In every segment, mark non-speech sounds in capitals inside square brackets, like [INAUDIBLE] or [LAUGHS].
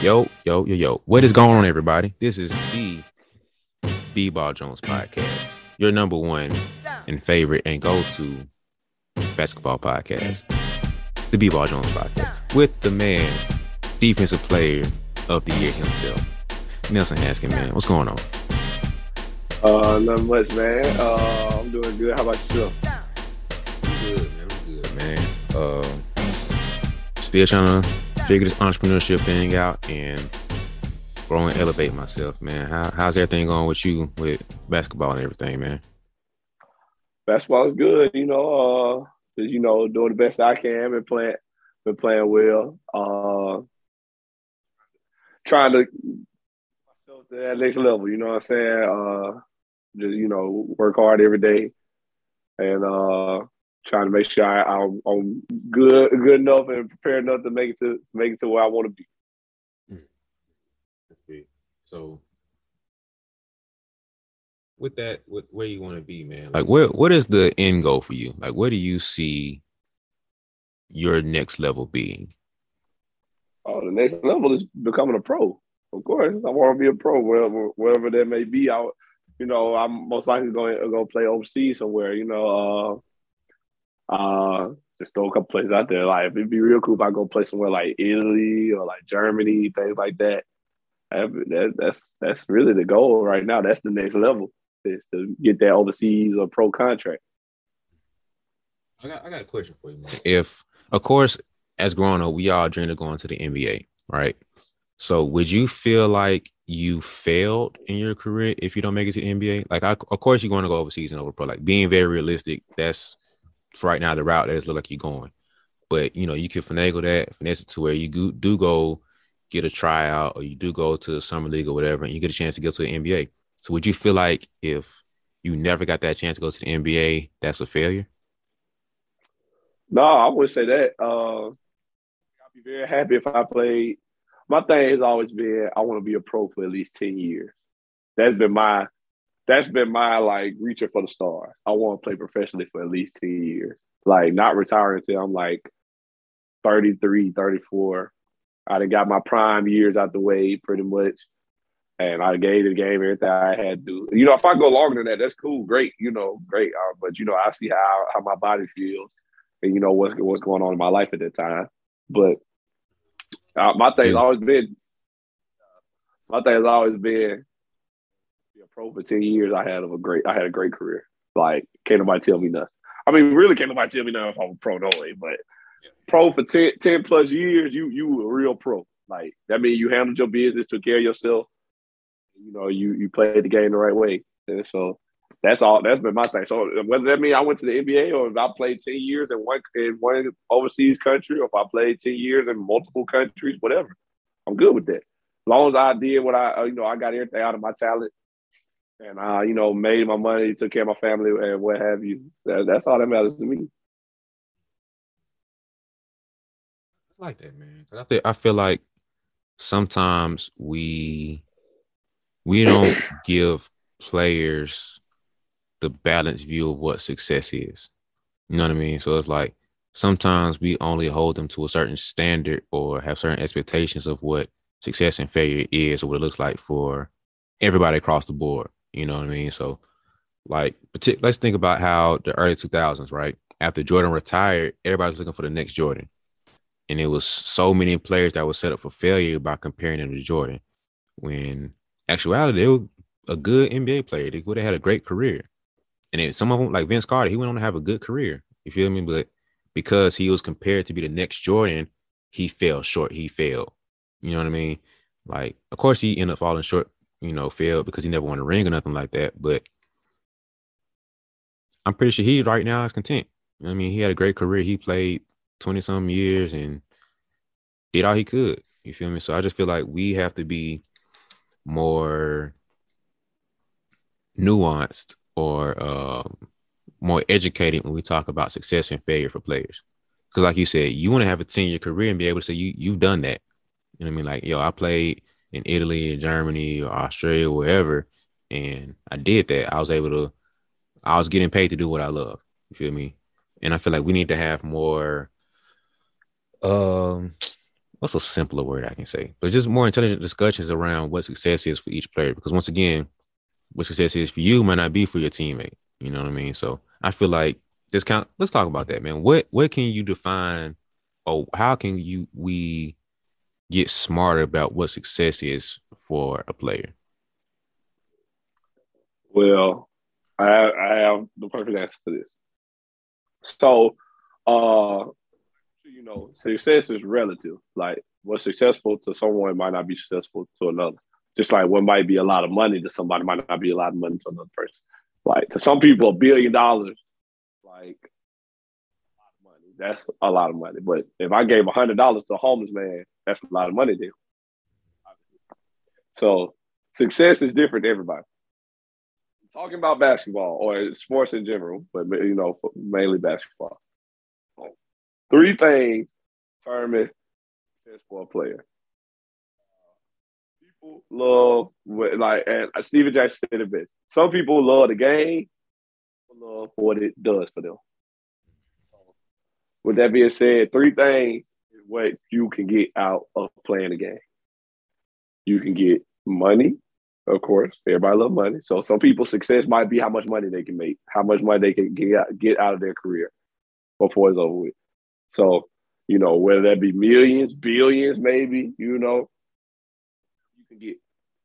Yo, yo, yo, yo. What is going on, everybody? This is the B Ball Jones podcast, your number one and favorite and go to basketball podcast, the B Ball Jones podcast, with the man, defensive player of the year himself, Nelson Haskin, man. What's going on? Uh, not much, man. Uh, I'm doing good. How about yourself? Good, man. I'm good, man. Uh, still trying to figure this entrepreneurship thing out and grow and elevate myself, man. How, how's everything going with you with basketball and everything, man? Basketball is good. You know, uh, you know, doing the best I can. Been playing, been playing well. Uh, trying to myself to that next level. You know what I'm saying? Uh, just you know, work hard every day, and uh, trying to make sure I, am I'm good good enough and prepared enough to make it to make it to where I want to be. Hmm. So with that, with where you want to be, man. Like where what is the end goal for you? Like where do you see your next level being? Oh, the next level is becoming a pro. Of course, I want to be a pro, wherever wherever that may be. I, you know, I'm most likely going to go play overseas somewhere. You know, uh, just throw a couple places out there. Like it'd be real cool if I go play somewhere like Italy or like Germany, things like that. that that's that's really the goal right now. That's the next level is to get that overseas or pro contract. I got I got a question for you, man. If of course, as growing up, we all dream of going to the NBA, right? So would you feel like you failed in your career if you don't make it to the NBA? Like, I, of course, you're going to go overseas and over pro. Like, being very realistic, that's right now the route that is look like you're going. But you know, you can finagle that, finesse it to where you go, do go get a tryout or you do go to the summer league or whatever, and you get a chance to go to the NBA. So would you feel like if you never got that chance to go to the NBA, that's a failure? No, I wouldn't say that. Uh, I'd be very happy if I played. My thing has always been I want to be a pro for at least ten years. That's been my that's been my like reaching for the stars. I want to play professionally for at least 10 years. Like not retiring until I'm like 33, 34. I done got my prime years out the way pretty much. And I gave the game everything I had to do. You know, if I go longer than that, that's cool, great, you know, great. Uh, but you know, I see how how my body feels, and you know what's what's going on in my life at that time. But uh, my thing has always been, my thing has always been pro for 10 years, I had a great I had a great career. Like can't nobody tell me nothing. I mean, really can't nobody tell me nothing if I'm a pro no way, but yeah. pro for 10, 10 plus years, you you were a real pro. Like that means you handled your business, took care of yourself. You know, you you played the game the right way. And so that's all that's been my thing. So whether that means I went to the NBA or if I played 10 years in one in one overseas country or if I played 10 years in multiple countries, whatever. I'm good with that. As long as I did what I you know, I got everything out of my talent and I, you know, made my money, took care of my family, and what have you. That, that's all that matters to me. I like that, man. I feel, I feel like sometimes we we don't [COUGHS] give players the balanced view of what success is. You know what I mean? So it's like sometimes we only hold them to a certain standard or have certain expectations of what success and failure is or what it looks like for everybody across the board. You know what I mean? So, like, let's think about how the early 2000s, right? After Jordan retired, everybody's looking for the next Jordan. And it was so many players that were set up for failure by comparing them to Jordan. When actuality, they were a good NBA player. They would have had a great career. And then some of them, like Vince Carter, he went on to have a good career. You feel me? But because he was compared to be the next Jordan, he fell short. He failed. You know what I mean? Like, of course, he ended up falling short you know, failed because he never won a ring or nothing like that. But I'm pretty sure he right now is content. I mean, he had a great career. He played 20 some years and did all he could. You feel me? So I just feel like we have to be more nuanced or uh, more educated when we talk about success and failure for players. Because, like you said, you want to have a 10 year career and be able to say you you've done that. You know what I mean? Like, yo, I played in Italy and Germany or Australia, wherever. And I did that. I was able to, I was getting paid to do what I love. You feel me? And I feel like we need to have more, um, what's a simpler word I can say, but just more intelligent discussions around what success is for each player. Because once again, what success is for you might not be for your teammate. You know what I mean? So I feel like this kind. Let's talk about that, man. What what can you define, or how can you we get smarter about what success is for a player? Well, I I have the perfect answer for this. So, uh, you know, success is relative. Like what's successful to someone might not be successful to another. Just like what might be a lot of money to somebody might not be a lot of money to another person. Like to some people, a billion dollars, like. That's a lot of money. But if I gave hundred dollars to a homeless man, that's a lot of money there. So success is different to everybody. Talking about basketball or sports in general, but you know, mainly basketball. Three things determine success for a player. People love like and Stephen Jackson said it best. Some people love the game, love what it does for them. With that being said, three things is what you can get out of playing the game. You can get money, of course. Everybody love money. So some people's success might be how much money they can make, how much money they can get out, get out of their career before it's over with. So, you know, whether that be millions, billions, maybe, you know, you can get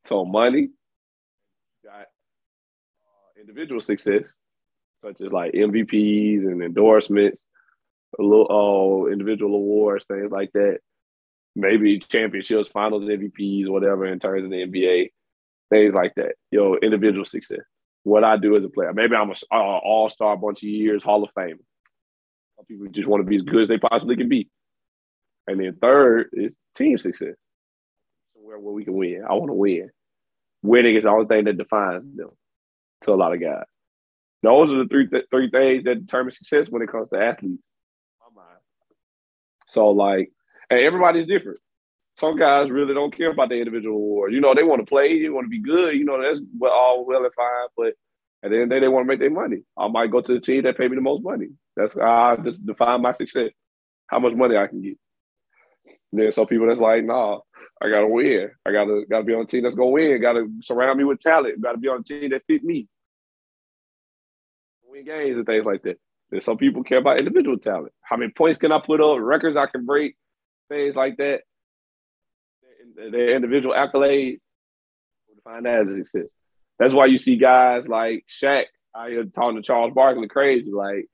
so money, got uh, individual success, such as like MVPs and endorsements, little uh, individual awards, things like that. Maybe championships, finals MVPs, whatever in terms of the NBA, things like that. You know, individual success. What I do as a player. Maybe I'm an uh, all star bunch of years, Hall of Fame. Some people just want to be as good as they possibly can be. And then third is team success. Somewhere where we can win. I want to win. Winning is the only thing that defines them to a lot of guys. Those are the three th- three things that determine success when it comes to athletes. So like, and everybody's different. Some guys really don't care about the individual award. You know, they want to play, they want to be good. You know, that's all well and fine. But at the end of the day, they want to make their money. I might go to the team that pay me the most money. That's how I define my success. How much money I can get. And then some people that's like, nah, I gotta win. I gotta gotta be on a team that's gonna win. Gotta surround me with talent. Gotta be on a team that fit me. Win games and things like that. And some people care about individual talent. How many points can I put up? Records I can break, things like that. Their individual accolades. Define that as success. That's why you see guys like Shaq I here talking to Charles Barkley crazy. Like,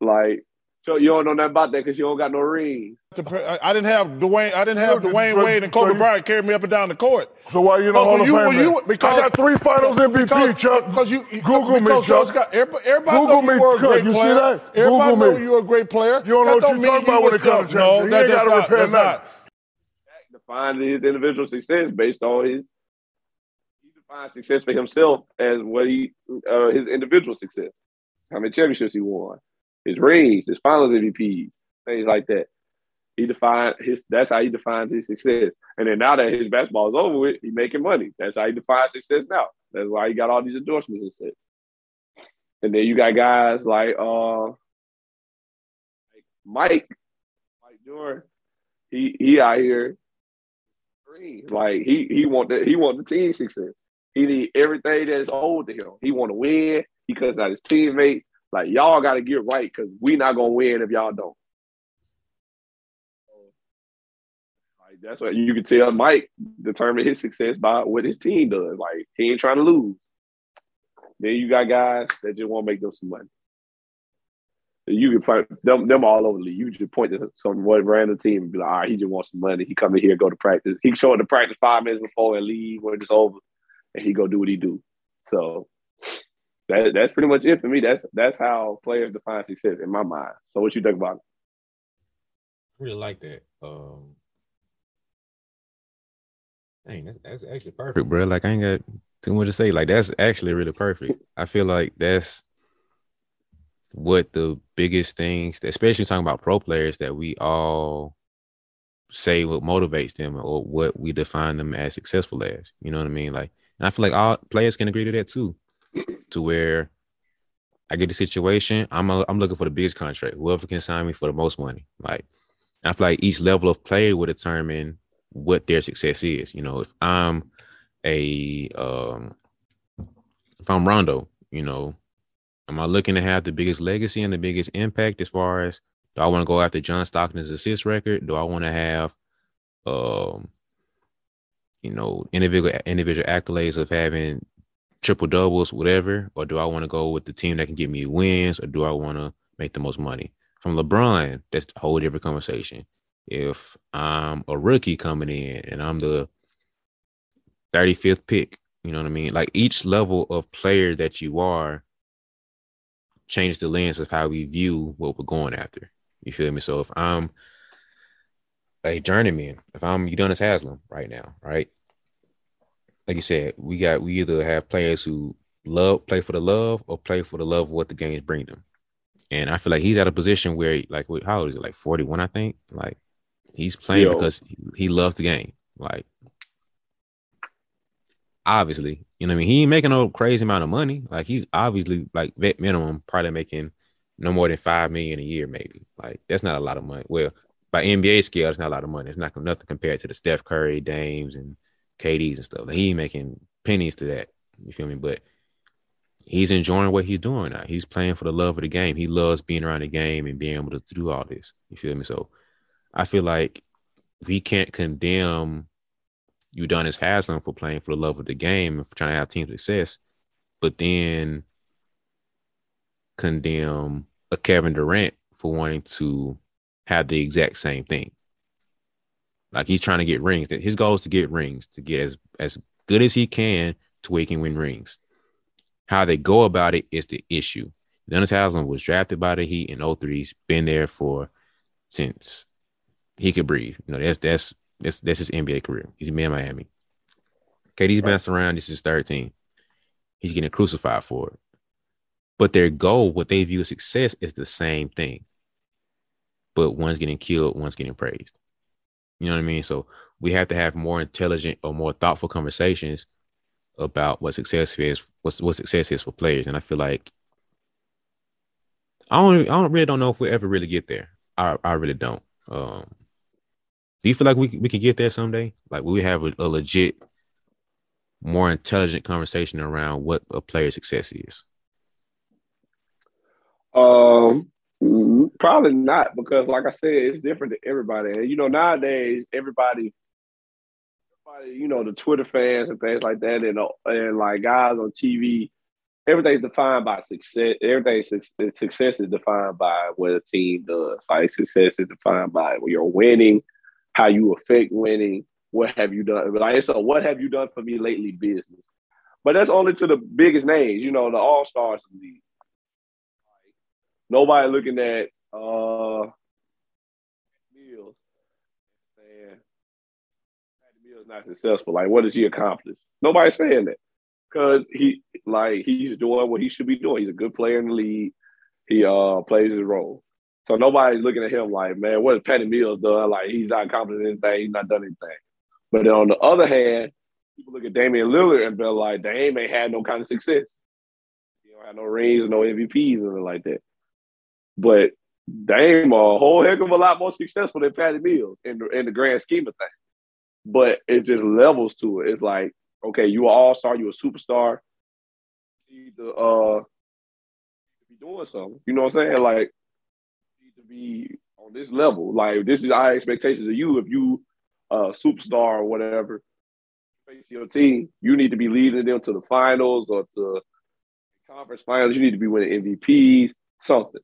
like so you don't know nothing about that because you don't got no rings. I didn't have Dwyane. I didn't have Dwyane so, Wade and Kobe so Bryant carry me up and down the court. So why you not Hall of you, Fame? You, because I got three Finals MVP, because, Chuck. Because you Google because me, Chuck. Got, everybody, everybody Google me, you were a great you player. see that? Everybody Google know me. you're a great player. You don't know what you're talking about when it comes to No, that, that, that's not. That's not. Defined his individual success based on his. He defined success for himself as what he uh, his individual success. How many championships he won his rings, his finals MVP, things like that. He defined his that's how he defines his success. And then now that his basketball is over with, he making money. That's how he defines success now. That's why he got all these endorsements and stuff. And then you got guys like uh like Mike, Mike Jordan. He he out here like he he want the he want the team success. He need everything that is old to him. He want to win. He cuts out his teammates. Like y'all got to get right because we not gonna win if y'all don't. Like that's what you can tell. Mike determine his success by what his team does. Like he ain't trying to lose. Then you got guys that just want to make them some money. You can find them, them all over the league. You just point to some what random team and be like, all right, he just wants some money. He come in here, go to practice. He show up to practice five minutes before and leave when it's over, and he go do what he do. So that, that's pretty much it for me. That's that's how players define success in my mind. So what you think about it? I really like that. Um Dang, that's, that's actually perfect, bro. Like I ain't got too much to say. Like that's actually really perfect. [LAUGHS] I feel like that's what the biggest things, especially talking about pro players, that we all say what motivates them or what we define them as successful as. You know what I mean? Like, and I feel like all players can agree to that too to where I get the situation. I'm a, I'm looking for the biggest contract. Whoever can sign me for the most money. Like I feel like each level of play will determine what their success is. You know, if I'm a um if I'm Rondo, you know, am I looking to have the biggest legacy and the biggest impact as far as do I want to go after John Stockton's assist record? Do I want to have um you know individual individual accolades of having triple doubles, whatever, or do I want to go with the team that can get me wins, or do I want to make the most money? From LeBron, that's a whole different conversation. If I'm a rookie coming in and I'm the 35th pick, you know what I mean? Like each level of player that you are changes the lens of how we view what we're going after. You feel me? So if I'm a journeyman, if I'm Udonis Haslem right now, right? Like you said, we got we either have players who love play for the love or play for the love of what the games bring them. And I feel like he's at a position where, like, how old is it? Like forty one, I think. Like he's playing Yo. because he, loves the game. Like obviously, you know, what I mean, he ain't making no crazy amount of money. Like he's obviously like vet minimum, probably making no more than five million a year, maybe. Like that's not a lot of money. Well, by NBA scale, it's not a lot of money. It's not nothing compared to the Steph Curry, Dames, and KDs and stuff. He making pennies to that. You feel me? But he's enjoying what he's doing now. He's playing for the love of the game. He loves being around the game and being able to do all this. You feel me? So I feel like we can't condemn Udonis Haslem for playing for the love of the game and for trying to have team success, but then condemn a Kevin Durant for wanting to have the exact same thing. Like he's trying to get rings. That his goal is to get rings, to get as as good as he can to where he can win rings. How they go about it is the issue. Udonis Haslem was drafted by the Heat in 03. He's been there for since he could breathe. You know, that's that's that's that's his NBA career. He's been in Miami. KD's bounced around. This is 13. He's getting crucified for it. But their goal, what they view as success, is the same thing. But one's getting killed, one's getting praised. You know what I mean? So we have to have more intelligent or more thoughtful conversations about what success is, what what success is for players. And I feel like I don't, I don't really don't know if we ever really get there. I, I really don't. Um, do you feel like we we could get there someday? Like we have a, a legit, more intelligent conversation around what a player's success is. Um, Mm-hmm. Probably not because, like I said, it's different to everybody. And you know, nowadays everybody, everybody, you know, the Twitter fans and things like that, and and like guys on TV, everything's defined by success. Everything success is defined by what a team does. Like success is defined by when you're winning, how you affect winning, what have you done? Like so, what have you done for me lately? Business, but that's only to the biggest names. You know, the All Stars league nobody looking at uh Mills saying Patty Mills not successful. Like, what has he accomplished? Nobody's saying that because he like he's doing what he should be doing. He's a good player in the league. He uh plays his role. So nobody's looking at him like, man, what has Patty Mills done? Like he's not accomplished anything. He's not done anything. But on the other hand, people look at Damian Lillard and be like, Dame ain't had no kind of success. He don't have no rings or no MVPs or anything like that. But Dame a whole heck of a lot more successful than Patty Mills in the, in the grand scheme of things. But it just levels to it. It's like, okay, you are all star, you're a superstar. You to uh be doing something. You know what I'm saying? Like to be on this level. Like this is our expectations of you. If you a superstar or whatever, face your team, you need to be leading them to the finals or to conference finals. You need to be winning MVPs, something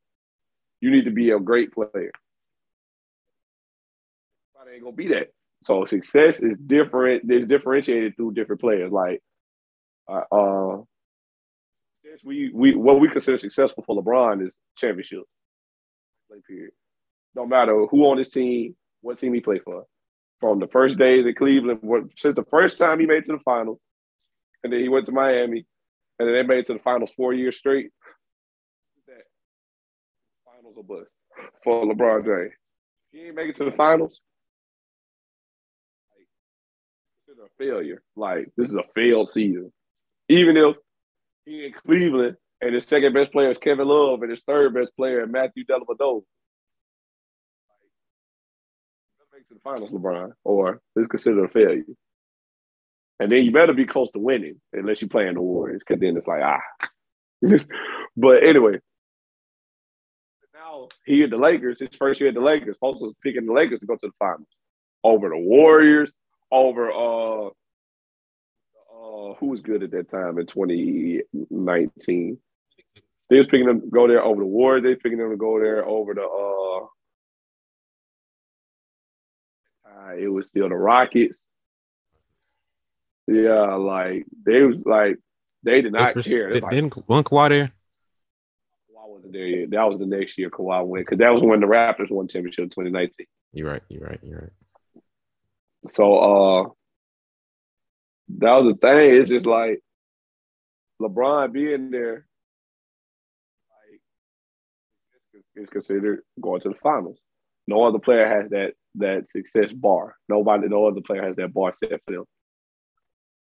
you need to be a great player. But ain't gonna be that. So success is different. It's differentiated through different players. Like, uh, uh we we what we consider successful for LeBron is championship. Play period. No matter who on his team, what team he played for. From the first days at Cleveland, since the first time he made it to the finals, and then he went to Miami, and then they made it to the finals four years straight finals or bust for LeBron James. He ain't make it to the finals, like, it's a failure. Like this is a failed season. Even if he in Cleveland and his second best player is Kevin Love and his third best player is Matthew Dellavedova. Like, make it to the finals, LeBron, or it's considered a failure. And then you better be close to winning unless you play in the Warriors, because then it's like ah. [LAUGHS] but anyway, he at the Lakers. His first year at the Lakers, folks was picking the Lakers to go to the finals over the Warriors, over uh, uh who was good at that time in 2019. They was picking them to go there over the Warriors. They picking them to go there over the uh, uh it was still the Rockets. Yeah, like they was like they did not care. Did, like, didn't one Kawhi there? Kawhi wasn't there yet. That was the next year Kawhi went because that was when the Raptors won championship in 2019. You're right. You're right. You're right. So uh that was the thing. It's just like LeBron being there, like is considered going to the finals. No other player has that that success bar. Nobody, no other player has that bar set for them.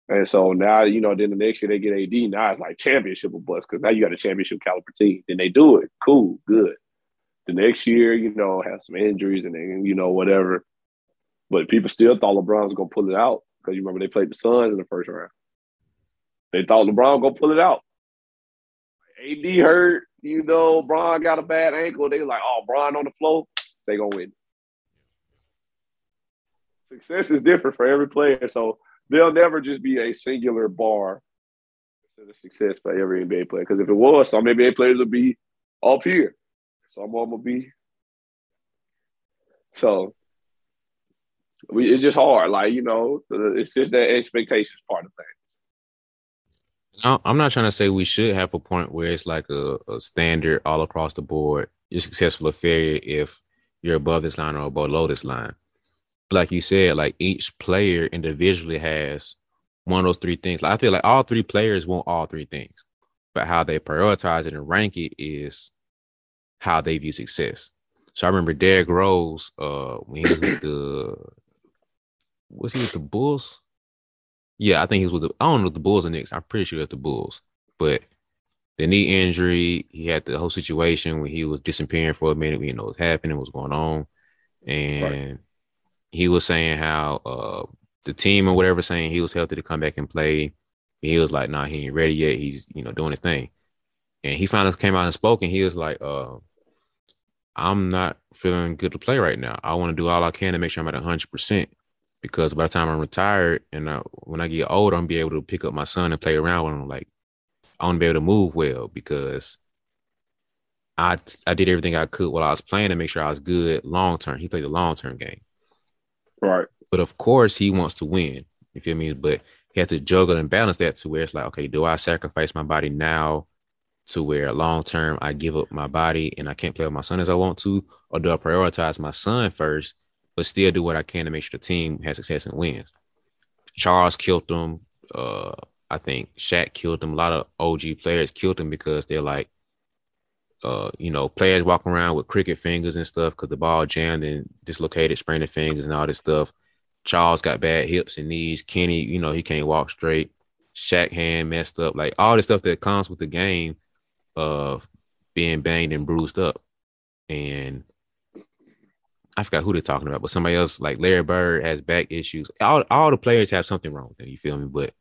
And so now, you know, then the next year they get AD. Now it's like championship of bust because now you got a championship caliber team. Then they do it. Cool, good. The next year, you know, have some injuries and then, you know, whatever. But people still thought LeBron was gonna pull it out because you remember they played the Suns in the first round. They thought LeBron was gonna pull it out. AD hurt, you know, Bron got a bad ankle. They like, oh, Bron on the floor, they gonna win. Success is different for every player, so there'll never just be a singular bar of success by every NBA player. Because if it was, some NBA players would be up here, some of them will be. So we, it's just hard. Like you know, it's just that expectations part of things. I'm not trying to say we should have a point where it's like a, a standard all across the board. You're successful or failure if you're above this line or below this line like you said, like each player individually has one of those three things. Like I feel like all three players want all three things, but how they prioritize it and rank it is how they view success. So I remember Derrick Rose, uh, when he was with the was he with the Bulls? Yeah, I think he was with the I don't know if the Bulls and Knicks. I'm pretty sure it's the Bulls. But the knee injury, he had the whole situation when he was disappearing for a minute, we didn't know what was happening, what was going on. And right he was saying how uh, the team or whatever saying he was healthy to come back and play. He was like, "Nah, he ain't ready yet. He's you know doing his thing." And he finally came out and spoke, and he was like, uh, "I'm not feeling good to play right now. I want to do all I can to make sure I'm at 100 percent because by the time I'm retired and I, when I get older, I'm be able to pick up my son and play around with him. Like I want to be able to move well because." I I did everything I could while I was playing to make sure I was good long term. He played the long term game. Right. But of course, he wants to win. You feel me? But he has to juggle and balance that to where it's like, okay, do I sacrifice my body now to where long term I give up my body and I can't play with my son as I want to, or do I prioritize my son first, but still do what I can to make sure the team has success and wins? Charles killed them. Uh, I think Shaq killed them. A lot of OG players killed them because they're like, uh, you know, players walking around with cricket fingers and stuff because the ball jammed and dislocated, sprained their fingers and all this stuff. Charles got bad hips and knees. Kenny, you know, he can't walk straight. Shaq hand messed up. Like all the stuff that comes with the game of being banged and bruised up. And I forgot who they're talking about, but somebody else like Larry Bird has back issues. All all the players have something wrong with them. You feel me? But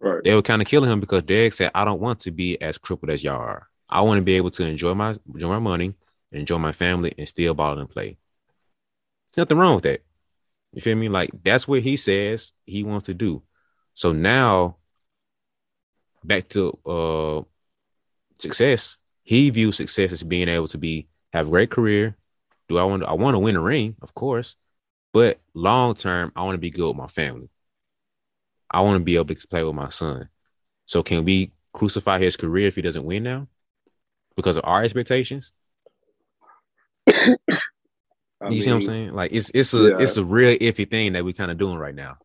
right. they were kind of killing him because Derrick said, "I don't want to be as crippled as y'all are." I want to be able to enjoy my enjoy my money, enjoy my family, and still ball and play. There's nothing wrong with that. You feel me? Like that's what he says he wants to do. So now, back to uh success. He views success as being able to be have a great career. Do I want to, I want to win a ring, of course, but long term, I want to be good with my family. I want to be able to play with my son. So can we crucify his career if he doesn't win now? Because of our expectations. you mean, see what I'm saying? Like it's it's a yeah. it's a real iffy thing that we kind of doing right now.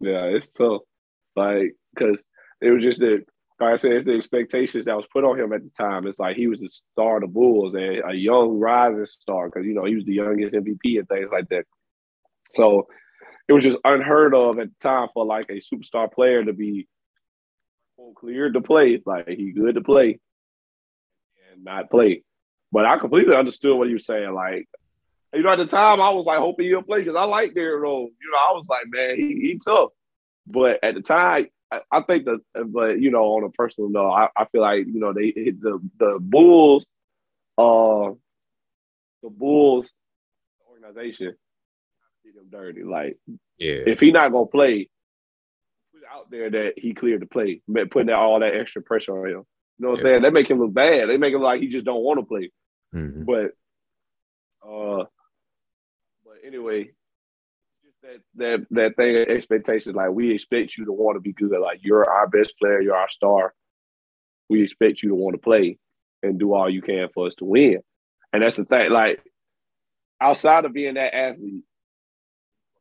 Yeah, it's tough. Like because it was just the like I said, it's the expectations that was put on him at the time. It's like he was the star of the Bulls and a young rising star because you know he was the youngest MVP and things like that. So it was just unheard of at the time for like a superstar player to be cleared to play. Like he good to play, and not play. But I completely understood what you were saying. Like You know, at the time, I was like hoping he'll play because I like Derrick Rose. You know, I was like, man, he, he tough. But at the time, I, I think that, but you know, on a personal note, I, I feel like you know they hit the the Bulls, uh, the Bulls organization did him dirty. Like, Yeah. if he not gonna play, put it out there that he cleared to play, but putting that, all that extra pressure on him. You know what I'm saying? They make him look bad. They make him like he just don't want to play. Mhm. But uh but anyway, just that that that thing of expectations, like we expect you to want to be good. Like you're our best player, you're our star. We expect you to want to play and do all you can for us to win. And that's the thing, like outside of being that athlete,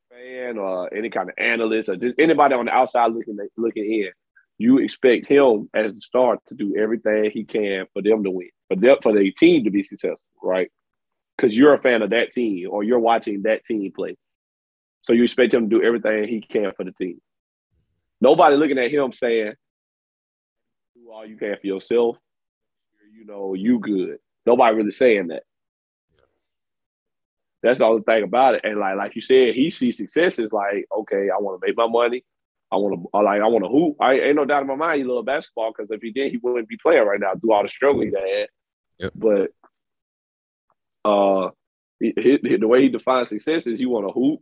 fan or any kind of analyst or just anybody on the outside looking looking in, you expect him as the star to do everything he can for them to win, for them for the team to be successful, right? Because you're a fan of that team or you're watching that team play. So you expect him to do everything he can for the team. Nobody looking at him saying, do all you can for yourself. You know, you good. Nobody really saying that. That's the only thing about it. And like like you said, he sees success as like, okay, I want to make my money. I want to like I want to hoop. I ain't no doubt in my mind he love basketball because if he did, he wouldn't be playing right now through all the struggle he had. Yep. But uh, he, he, the way he defines success is he want to hoop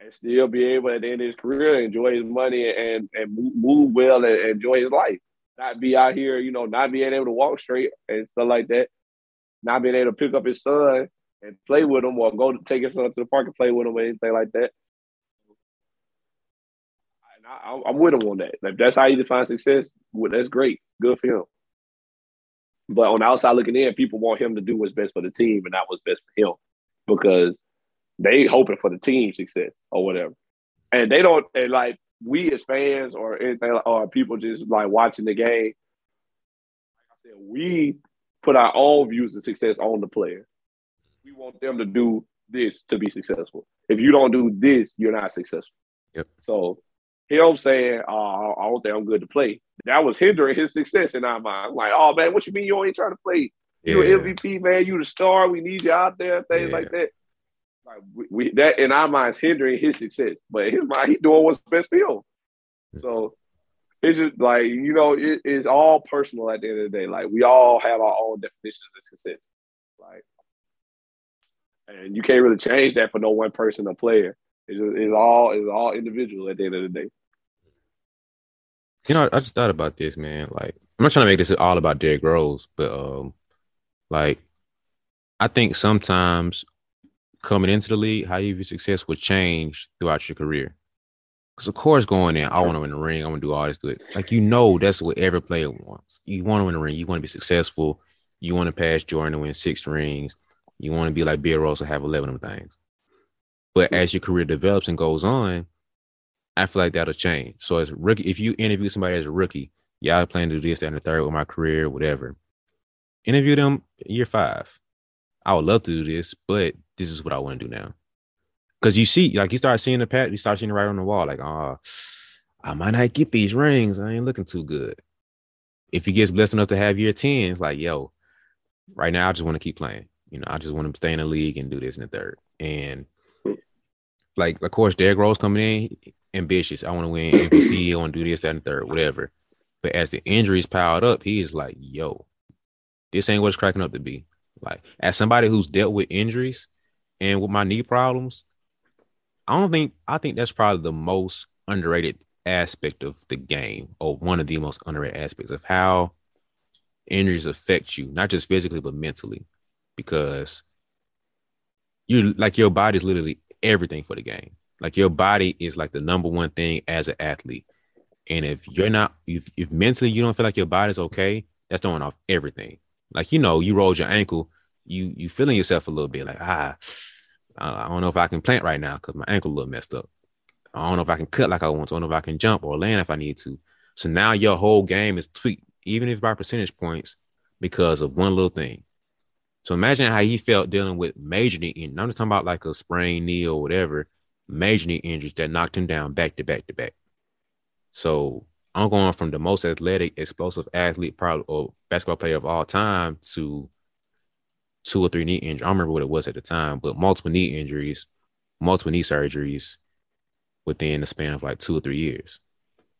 and still be able at the end of his career enjoy his money and and move, move well and enjoy his life. Not be out here, you know, not being able to walk straight and stuff like that. Not being able to pick up his son and play with him or go to take his son to the park and play with him or anything like that. I, I'm with him on that. If that's how you define success, well, that's great. Good for him. But on the outside looking in, people want him to do what's best for the team and not what's best for him because they hoping for the team success or whatever. And they don't and like we as fans or anything or people just like watching the game. Like I said, we put our own views of success on the player. We want them to do this to be successful. If you don't do this, you're not successful. Yep. So him saying, "Oh, I don't think I'm good to play," that was hindering his success in our mind. I'm like, "Oh man, what you mean you ain't trying to play? You Yeah. an MVP, man. You the star. We need you out there. Things Yeah. like that." Like we, we that in our minds hindering his success, but in his mind he doing what's best for him. So it's just like you know, it, it's all personal at the end of the day. Like we all have our own definitions of success. Like, and you can't really change that for no one person or player. It's, just, it's all it's all individual at the end of the day. You know, I just thought about this, man. Like, I'm not trying to make this all about Derrick Rose, but um, like, I think sometimes coming into the league, how you view success would change throughout your career. Because of course, going in, I want to win the ring. I want to do all this good. Like you know, that's what every player wants. You want to win the ring. You want to be successful. You want to pass Jordan to win six rings. You want to be like Bill Rose to have eleven of them things. But as your career develops and goes on, I feel like that'll change. So as rookie, if you interview somebody as a rookie, yeah, I plan to do this, that, and the third with my career, whatever. Interview them year five. I would love to do this, but this is what I want to do now. Cause you see, like you start seeing the pat, you start seeing it right on the wall, like, oh, I might not get these rings. I ain't looking too good. If he gets blessed enough to have year 10, it's like, yo, right now I just want to keep playing. You know, I just want to stay in the league and do this in the third. And like, of course, Derrick Rose coming in, ambitious. I want to win MVP. I want to do this, that, and third, whatever. But as the injuries piled up, he is like, yo, this ain't what it's cracking up to be. Like, as somebody who's dealt with injuries and with my knee problems, I don't think I think that's probably the most underrated aspect of the game, or one of the most underrated aspects of how injuries affect you, not just physically but mentally, because you like your body's literally everything for the game. Like your body is like the number one thing as an athlete. And if you're not, if, if mentally you don't feel like your body's okay, that's throwing off everything. Like you know, you rolled your ankle, you you feeling yourself a little bit like ah, I don't know if I can plant right now because my ankle a little messed up. I don't know if I can cut like I want to. I don't know if I can jump or land if I need to. So now your whole game is tweaked, even if by percentage points, because of one little thing. So imagine how he felt dealing with major knee injury. I'm just talking about like a sprained knee or whatever, major knee injuries that knocked him down back to back to back. So I'm going from the most athletic, explosive athlete, probably or basketball player of all time to two or three knee injuries. I don't remember what it was at the time, but multiple knee injuries, multiple knee surgeries within the span of like two or three years.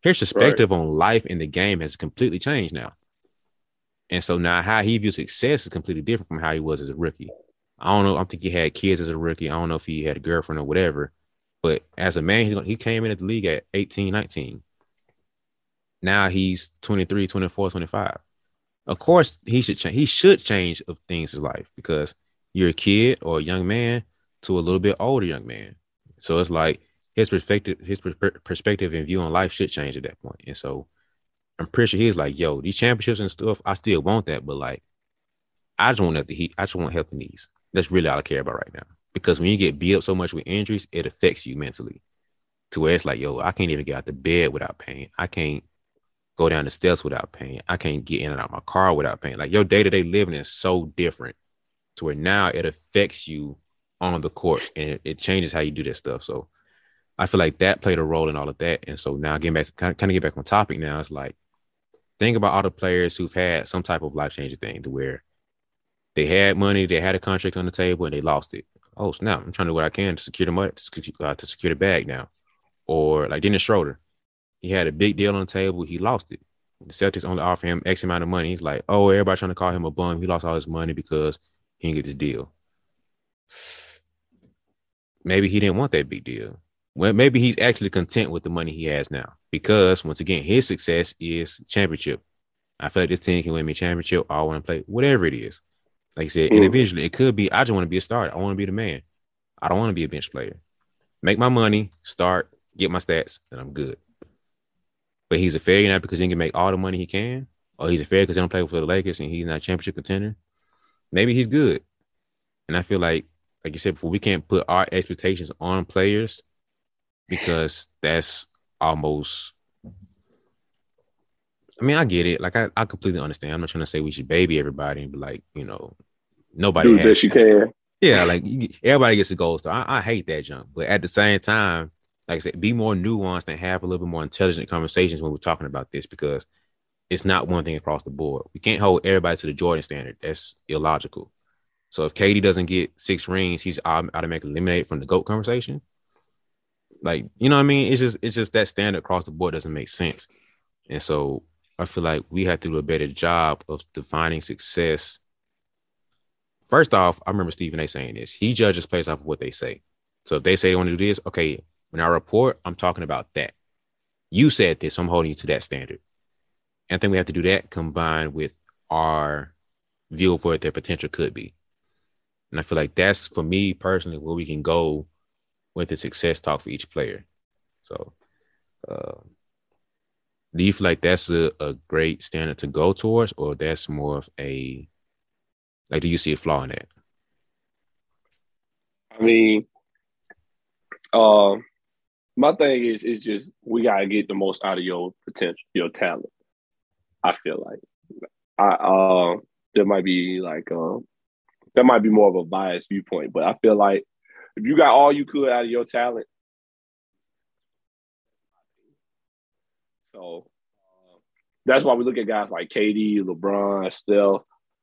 His perspective right. on life in the game has completely changed now. And so now how he views success is completely different from how he was as a rookie. I don't know. I think he had kids as a rookie. I don't know if he had a girlfriend or whatever. But as a man, he, came into the league at 18, 19. Now he's 23, 24, 25. Of course, he should change. He should change of things in life because you're a kid or a young man to a little bit older young man. So it's like his perspective, his perspective and view on life should change at that point. And so I'm pretty sure he's like, yo, these championships and stuff, I still want that, but like, I just want the heat. I just want helping these. That's really all I care about right now. Because when you get beat up so much with injuries, it affects you mentally. To where it's like, yo, I can't even get out the bed without pain. I can't go down the steps without pain. I can't get in and out my car without pain. Like your day to day living is so different to where now it affects you on the court and it, it, changes how you do that stuff. So I feel like that played a role in all of that. And so now getting back to kind of, kind of get back on topic now, it's like think about all the players who've had some type of life changing thing to where they had money, they had a contract on the table, and they lost it. Oh snap! I'm trying to do what I can to secure the money, to secure, uh, the bag now. Or like Dennis Schroeder, he had a big deal on the table. He lost it. The Celtics only offer him X amount of money. He's like, oh, everybody trying to call him a bum. He lost all his money because he didn't get this deal. Maybe he didn't want that big deal. Well, maybe he's actually content with the money he has now because once again, his success is championship. I feel like this team can win me championship. I want to play whatever it is. Like I said, mm. individually, it could be I just want to be a starter. I want to be the man. I don't want to be a bench player. Make my money, start, get my stats, and I'm good but he's a failure now because he can make all the money he can, or he's a failure because he don't play for the Lakers and he's not a championship contender. Maybe he's good, and I feel like, like you said before, we can't put our expectations on players because that's almost. I mean, I get it. Like, I, I completely understand. I'm not trying to say we should baby everybody and be like, you know, nobody. Do best you can. Yeah, like everybody gets a goal star. I, I hate that junk, but at the same time, like I said, be more nuanced and have a little bit more intelligent conversations when we're talking about this because it's not one thing across the board. We can't hold everybody to the Jordan standard. That's illogical. So if KD doesn't get six rings, he's automatically eliminated from the GOAT conversation. Like, you know what I mean? It's just it's just that standard across the board doesn't make sense. And so I feel like we have to do a better job of defining success. First off, I remember Stephen A saying this. He judges players off of what they say. So if they say they want to do this, okay, when I report, I'm talking about that. You said this, so I'm holding you to that standard. And I think we have to do that combined with our view of what their potential could be. And I feel like that's for me personally where we can go with the success talk for each player. So, uh, do you feel like that's a, a great standard to go towards, or that's more of a like? Do you see a flaw in that? I mean, um, my thing is is just we gotta get the most out of your potential, your talent. I feel like I uh there might be like um that might be more of a biased viewpoint, but I feel like if you got all you could out of your talent, so uh, that's why we look at guys like KD, LeBron, Steph.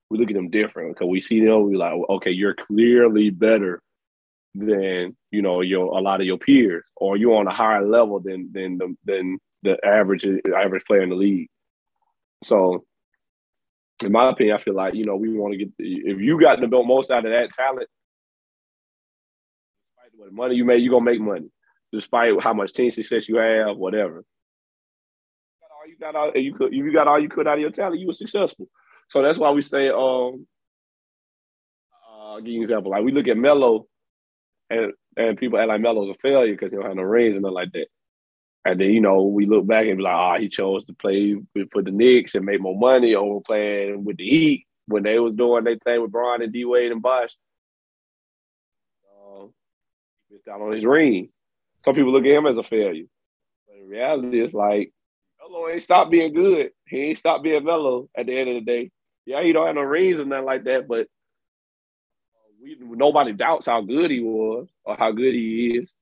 We look at them different because we see them. We like, okay, you're clearly better than you know your a lot of your peers, or you're on a higher level than than the than the average average player in the league. So, in my opinion, I feel like you know we want to get if you got the most out of that talent, despite what money you make, you're gonna make money, despite how much team success you have, whatever. Got all you could if you got all you could out of your talent, you were successful. So that's why we say, um, uh, I'll give you an example. Like we look at Melo and and people act like Melo's a failure because he don't have no rings and nothing like that. And then you know we look back and be like, ah, oh, he chose to play for the Knicks and make more money over playing with the Heat when they was doing their thing with Bron and D Wade and Bosh. Um, missed out on his ring. Some people look at him as a failure, but in reality, it's like Melo ain't stopped being good. He ain't stopped being Melo at the end of the day. Yeah, he don't have no rings or nothing like that, but we nobody doubts how good he was or how good he is.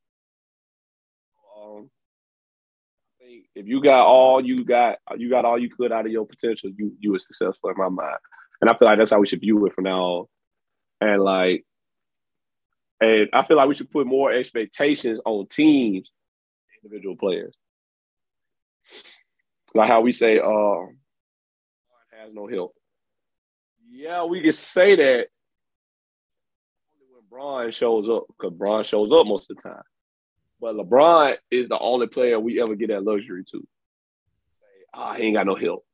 Um, if you got all you got, you got all you could out of your potential, you you were successful in my mind. And I feel like that's how we should view it from now on. And like, and I feel like we should put more expectations on teams, individual players. Like how we say, uh, has no help. Yeah, we can say that only when Bron shows up, because Bron shows up most of the time. But LeBron is the only player we ever get that luxury to. Ah, he ain't got no help.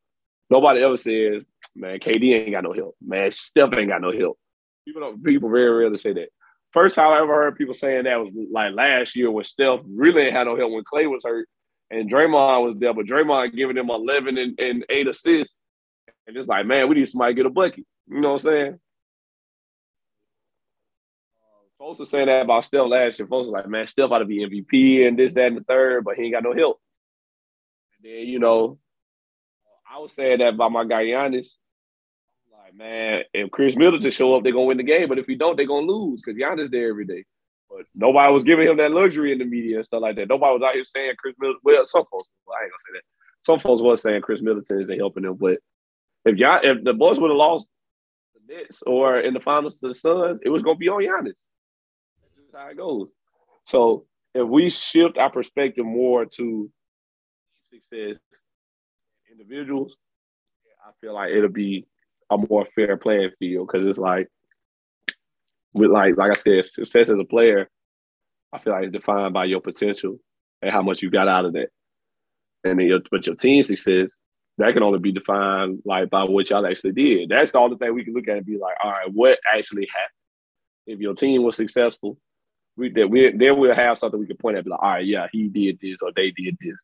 Nobody ever says, man, KD ain't got no help. Man, Steph ain't got no help. People don't, people very rarely say that. First time I ever heard people saying that was like last year when Steph really ain't had no help when Clay was hurt and Draymond was there, but Draymond giving him 11 and, and eight assists. And it's like, man, we need somebody to get a bucket. You know what I'm saying? Uh, folks were saying that about Steph last year. Folks were like, man, Steph ought to be MVP and this, that, and the third, but he ain't got no help. And then, you know, I was saying that about my guy Giannis. Like, man, if Khris Middleton show up, they're gonna win the game. But if he don't, they're gonna lose because Giannis there every day. But nobody was giving him that luxury in the media and stuff like that. Nobody was out here saying Khris Middleton. Well, some folks, well, I ain't gonna say that. Some folks was saying Khris Middleton isn't helping them. But if y'all, if the Bucks would have lost the Nets or in the finals to the Suns, it was gonna be on Giannis. That's just how it goes. So if we shift our perspective more to success individuals, I feel like it'll be a more fair playing field because it's like with like like I said, success as a player, I feel like it's defined by your potential and how much you got out of that. And then your but your team success, that can only be defined like by what y'all actually did. That's the only thing we can look at and be like, all right, what actually happened? If your team was successful, we that we then we'll have something we can point at, be like, all right, yeah, he did this or they did this.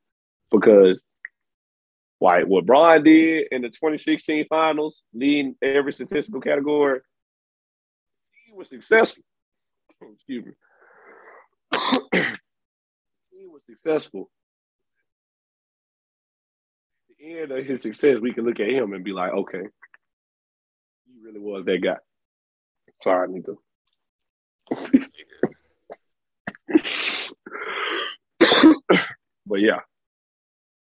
Because like what Bron did in the 2016 finals, leading every statistical category, he was successful. [COUGHS] Excuse me. [COUGHS] he was successful. At the end of his success, we can look at him and be like, okay, he really was that guy. Sorry, I need to. [COUGHS] but yeah.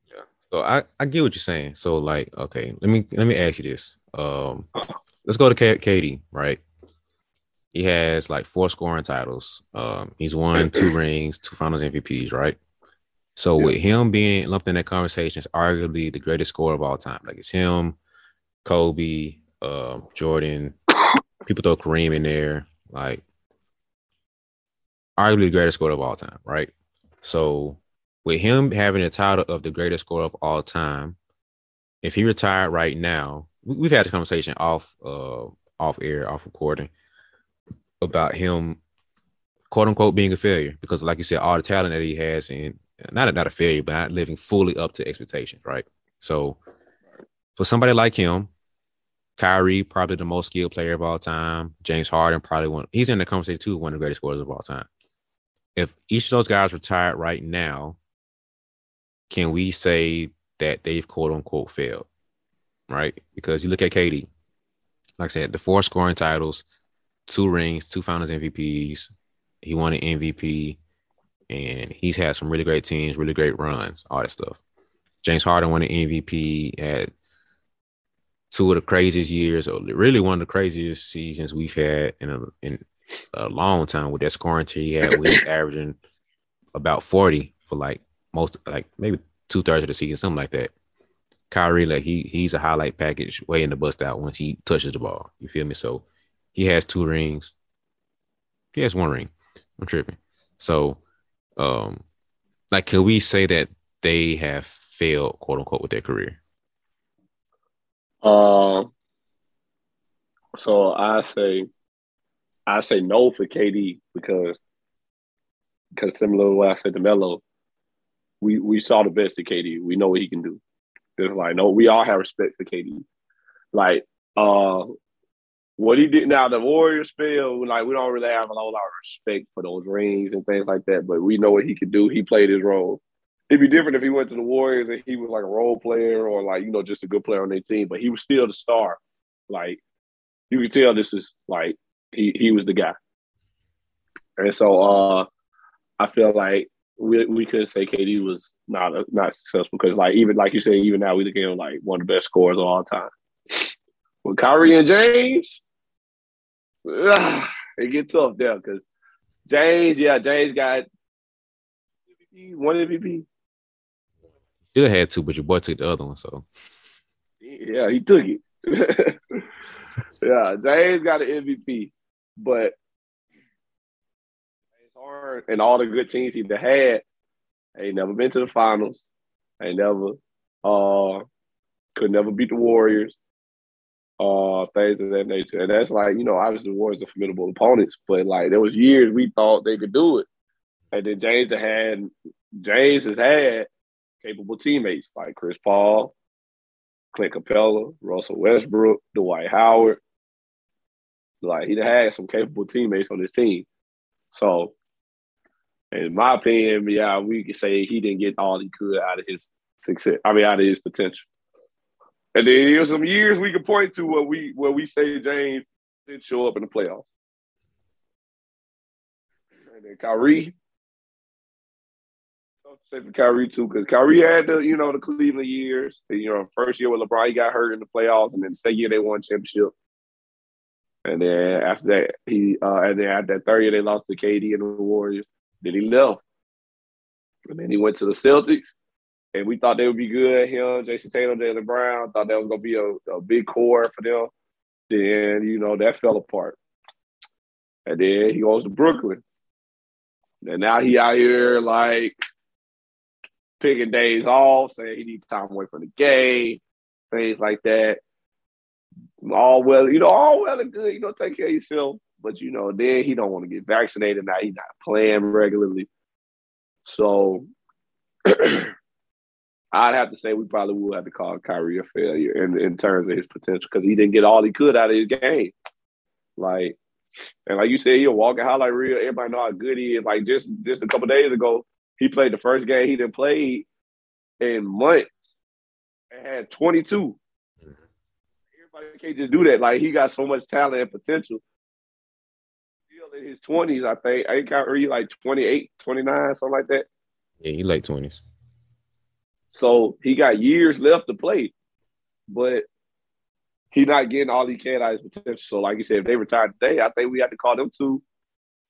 Yeah. So I, I get what you're saying. So like, okay, let me let me ask you this. Um let's go to K- KD, right? He has like four scoring titles. Um, he's won [CLEARS THROAT] two rings, two Finals MVPs, right? So yeah. with him being lumped in that conversation, it's arguably the greatest scorer of all time. Like it's him, Kobe, uh, Jordan. People throw Kareem in there, like arguably the greatest scorer of all time, right? So with him having the title of the greatest scorer of all time, if he retired right now, we've had this conversation off uh off air, off recording about him, quote unquote, being a failure because, like you said, all the talent that he has, and not a, not a failure, but not living fully up to expectations, right? So, for somebody like him, Kyrie probably the most skilled player of all time. James Harden probably one. He's in the conversation too, one of the greatest scorers of all time. If each of those guys retired right now, can we say that they've quote unquote failed? Right? Because you look at KD, like I said, the four scoring titles, two rings, two Finals MVPs. He won an MVP, and he's had some really great teams, really great runs, all that stuff. James Harden won an MVP, at two of the craziest years, or really one of the craziest seasons we've had in a in a long time with that scoring team he had with averaging about 40 for like most like maybe two thirds of the season, something like that. Kyrie, like he he's a highlight package waiting to bust out once he touches the ball. You feel me? So he has two rings. He has one ring. I'm tripping. So, um, like, can we say that they have failed, quote unquote, with their career? Um. So I say, I say no for KD because, because similar to what I said to Melo, we we saw the best of KD. We know what he can do. There's like no, we all have respect for KD. Like, uh, what he did now, the Warriors feel like we don't really have a whole lot of respect for those rings and things like that, but we know what he could do. He played his role. It'd be different if he went to the Warriors and he was like a role player or like, you know, just a good player on their team, but he was still the star. Like you could tell this is like he he was the guy. And so uh I feel like we we could say KD was not a, not successful because like even like you said, even now we look at him like one of the best scorers of all time. With Kyrie and James, it gets tough there because James, yeah, James got one MVP. Should have had two, but your boy took the other one, so yeah, he took it. [LAUGHS] yeah, James got an MVP, but and all the good teams he had ain't never been to the finals. Ain't never uh could never beat the Warriors. Uh things of that nature. And that's like, you know, obviously the Warriors are formidable opponents, but like there was years we thought they could do it. And then James had James has had capable teammates like Chris Paul, Clint Capela, Russell Westbrook, Dwight Howard. Like he had some capable teammates on his team. So in my opinion, yeah, we could say he didn't get all he could out of his success. I mean, out of his potential. And then there's some years we can point to where we where we say James didn't show up in the playoffs. And then Kyrie, say for Kyrie too, because Kyrie had the you know the Cleveland years. You know, first year with LeBron, he got hurt in the playoffs, and then the second year they won championship. And then after that, he uh, and then after that third year they lost to KD and the Warriors. Then he left. And then he went to the Celtics. And we thought they would be good. Him, Jayson Tatum, Jaylen Brown, thought that was gonna be a, a big core for them. Then, you know, that fell apart. And then he goes to Brooklyn. And now he out here like picking days off, saying he needs time away from the game, things like that. All well, you know, all well and good, you know, take care of yourself. But you know, then he don't want to get vaccinated. Now he's not playing regularly. So [CLEARS THROAT] I'd have to say we probably will have to call Kyrie a failure in, in terms of his potential because he didn't get all he could out of his game. Like, and like you said, he'll walk a highlight reel. Everybody know how good he is. Like just just a couple days ago, he played the first game he didn't play in months and had 22. Mm-hmm. Everybody can't just do that. Like he got so much talent and potential Still in his 20s, I think. I think Kyrie like 28, 29, something like that. Yeah, he late 20s. So he got years left to play, but he's not getting all he can out of his potential. So, like you said, if they retire today, I think we have to call them two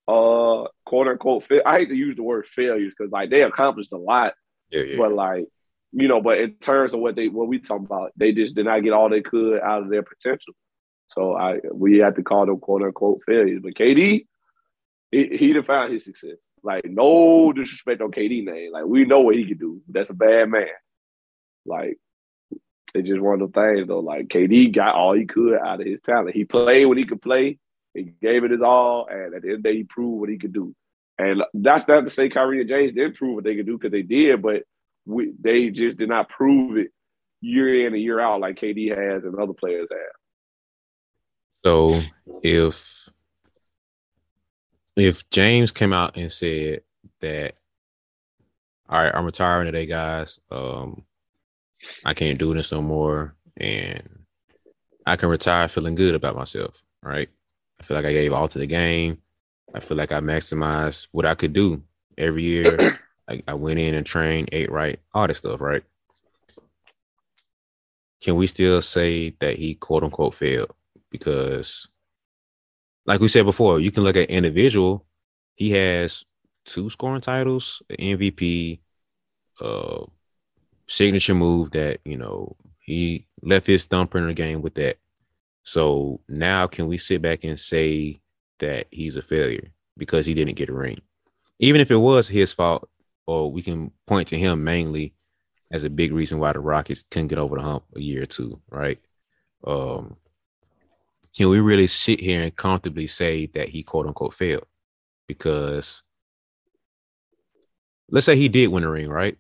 uh quote unquote fail. I hate to use the word failures because like they accomplished a lot. Yeah, yeah. But like, you know, but in terms of what they what we talking about, they just did not get all they could out of their potential. So I we had to call them quote unquote failures. But KD, he, he defined his success. Like no disrespect on KD name. Like we know what he can do. That's a bad man. Like it's just one of the things though. Like KD got all he could out of his talent. He played what he could play. He gave it his all, and at the end of the day, he proved what he could do. And that's not to say Kyrie and James didn't prove what they could do because they did, but we, they just did not prove it year in and year out like KD has and other players have. So if if James came out and said that, all right, I'm retiring today, guys. Um, I can't do this no more, and I can retire feeling good about myself. Right? I feel like I gave all to the game. I feel like I maximized what I could do every year. [CLEARS THROAT] I, I went in and trained, ate right, all this stuff. Right? Can we still say that he quote unquote failed? because like we said before, you can look at individual. He has two scoring titles, MVP, uh, signature move that you know he left his thumbprint in the game with that. So now, can we sit back and say that he's a failure because he didn't get a ring, even if it was his fault, or we can point to him mainly as a big reason why the Rockets couldn't get over the hump a year or two, right? Um, can we really sit here and comfortably say that he quote unquote failed? Because let's say he did win a ring, right?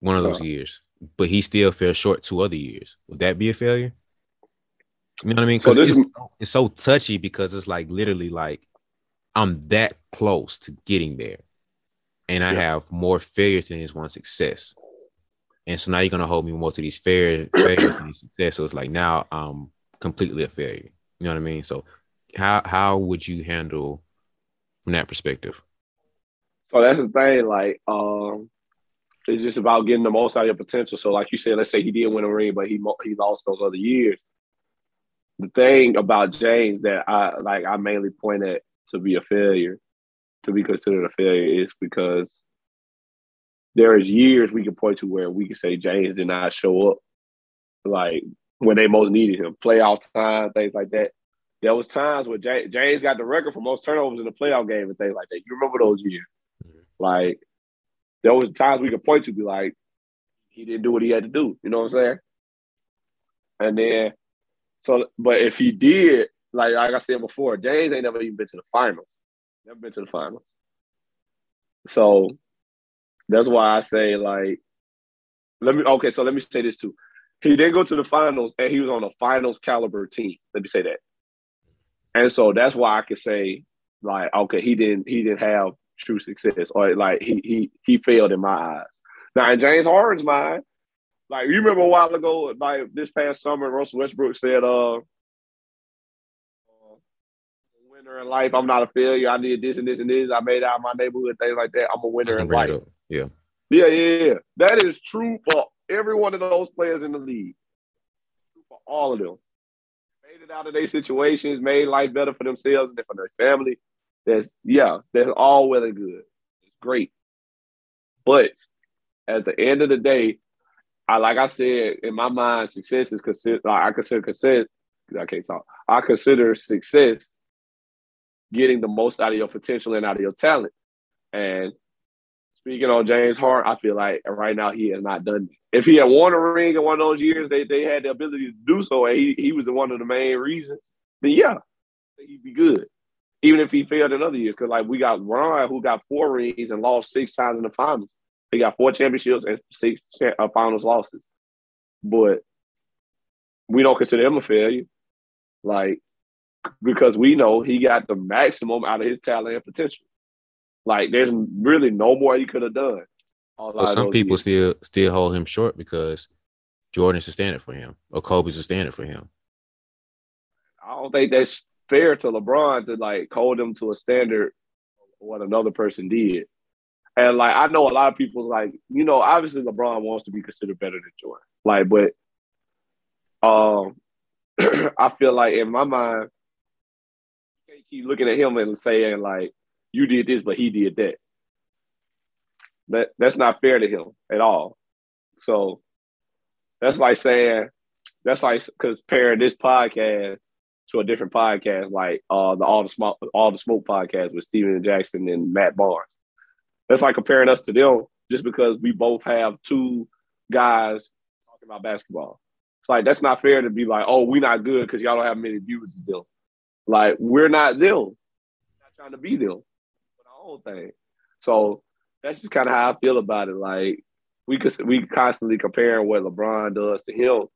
One of those uh, years, but he still fell short two other years. Would that be a failure? You know what I mean? Because so it's, it's so touchy because it's like literally like I'm that close to getting there, and I yeah. have more failures than this one success. And so now you're gonna hold me more to these fair failures than these success. So it's like now I'm completely a failure. You know what I mean? So how how would you handle from that perspective? So that's the thing, like um it's just about getting the most out of your potential. So like you said, let's say he did win a ring, but he he lost those other years. the thing about James that I like I mainly point at to be a failure, to be considered a failure is because there is years we can point to where we can say James did not show up like when they most needed him, playoff time, things like that. There was times where James got the record for most turnovers in the playoff game and things like that. You remember those years? Mm-hmm. Like there was times we could point to be like, he didn't do what he had to do. You know what I'm saying? And then, so, but if he did, like like I said before, James ain't never even been to the finals. Never been to the finals. So that's why I say like, let me okay. So let me say this too. He didn't go to the finals, and he was on a finals caliber team. Let me say that. And so that's why I could say like, okay, he didn't he didn't have true success, or like he he he failed in my eyes. Now in James Harden's mind, like you remember a while ago, like this past summer, Russell Westbrook said, uh, uh winner in life, I'm not a failure. I did this and this and this. I made out my neighborhood, things like that. I'm a winner in life. Yeah. Yeah, yeah, yeah. That is true for every one of those players in the league. For all of them. Made it out of their situations, made life better for themselves and for their family. That's yeah, that's all well and good. It's great. But at the end of the day, I like I said in my mind, success is consider. I consider success. I can't talk. I consider success getting the most out of your potential and out of your talent. And speaking on James Hart, I feel like right now he has not done. If he had won a ring in one of those years, they they had the ability to do so, and he he was one of the main reasons. Then yeah, he'd be good. Even if he failed in other years, because like we got Bron who got four rings and lost six times in the finals. He got four championships and six uh, finals losses. But we don't consider him a failure. Like, because we know he got the maximum out of his talent and potential. Like, there's really no more he could have done. Well, some people years. still still hold him short because Jordan's a standard for him, or Kobe's a standard for him. I don't think that's fair to LeBron to like hold him to a standard what another person did. And like I know a lot of people like, you know, obviously LeBron wants to be considered better than Jordan. Like, but um [CLEARS THROAT] I feel like in my mind, you can't keep looking at him and saying like, you did this, but he did that. That that's not fair to him at all. So that's like saying that's like comparing this podcast to a different podcast, like uh the all the smoke all the smoke podcast with Stephen Jackson and Matt Barnes. That's like comparing us to them just because we both have two guys talking about basketball. It's like that's not fair to be like, oh, we're not good because y'all don't have many viewers them. Like we're not them. We're not trying to be them. Own thing. So that's just kind of how I feel about it. Like we could we constantly comparing what LeBron does to him,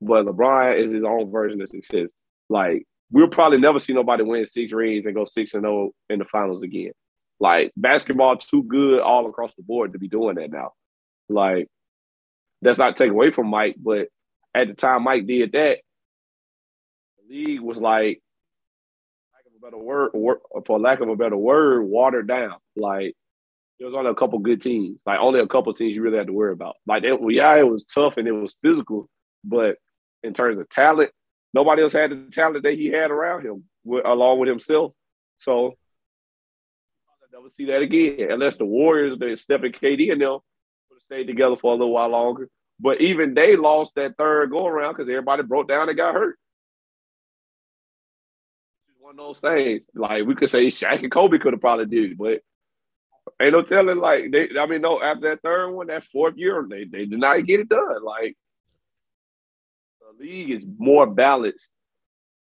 but LeBron is his own version of success. Like we'll probably never see nobody win six rings and go six and zero oh in the finals again. Like basketball too good all across the board to be doing that now. Like that's not take away from Mike, but at the time Mike did that, the league was like, a better word, for lack of a better word, watered down. Like there was only a couple good teams, like only a couple teams you really had to worry about. Like yeah, it was tough and it was physical, but in terms of talent, nobody else had the talent that he had around him, with, along with himself. So I'll never see that again unless the Warriors, they Steph and KD and them would have stayed together for a little while longer. But even they lost that third go around because everybody broke down and got hurt. One of those things. Like we could say Shaq and Kobe could have probably did but ain't no telling. Like they, I mean, no. After that third one, that fourth year, they they did not get it done. Like the league is more balanced.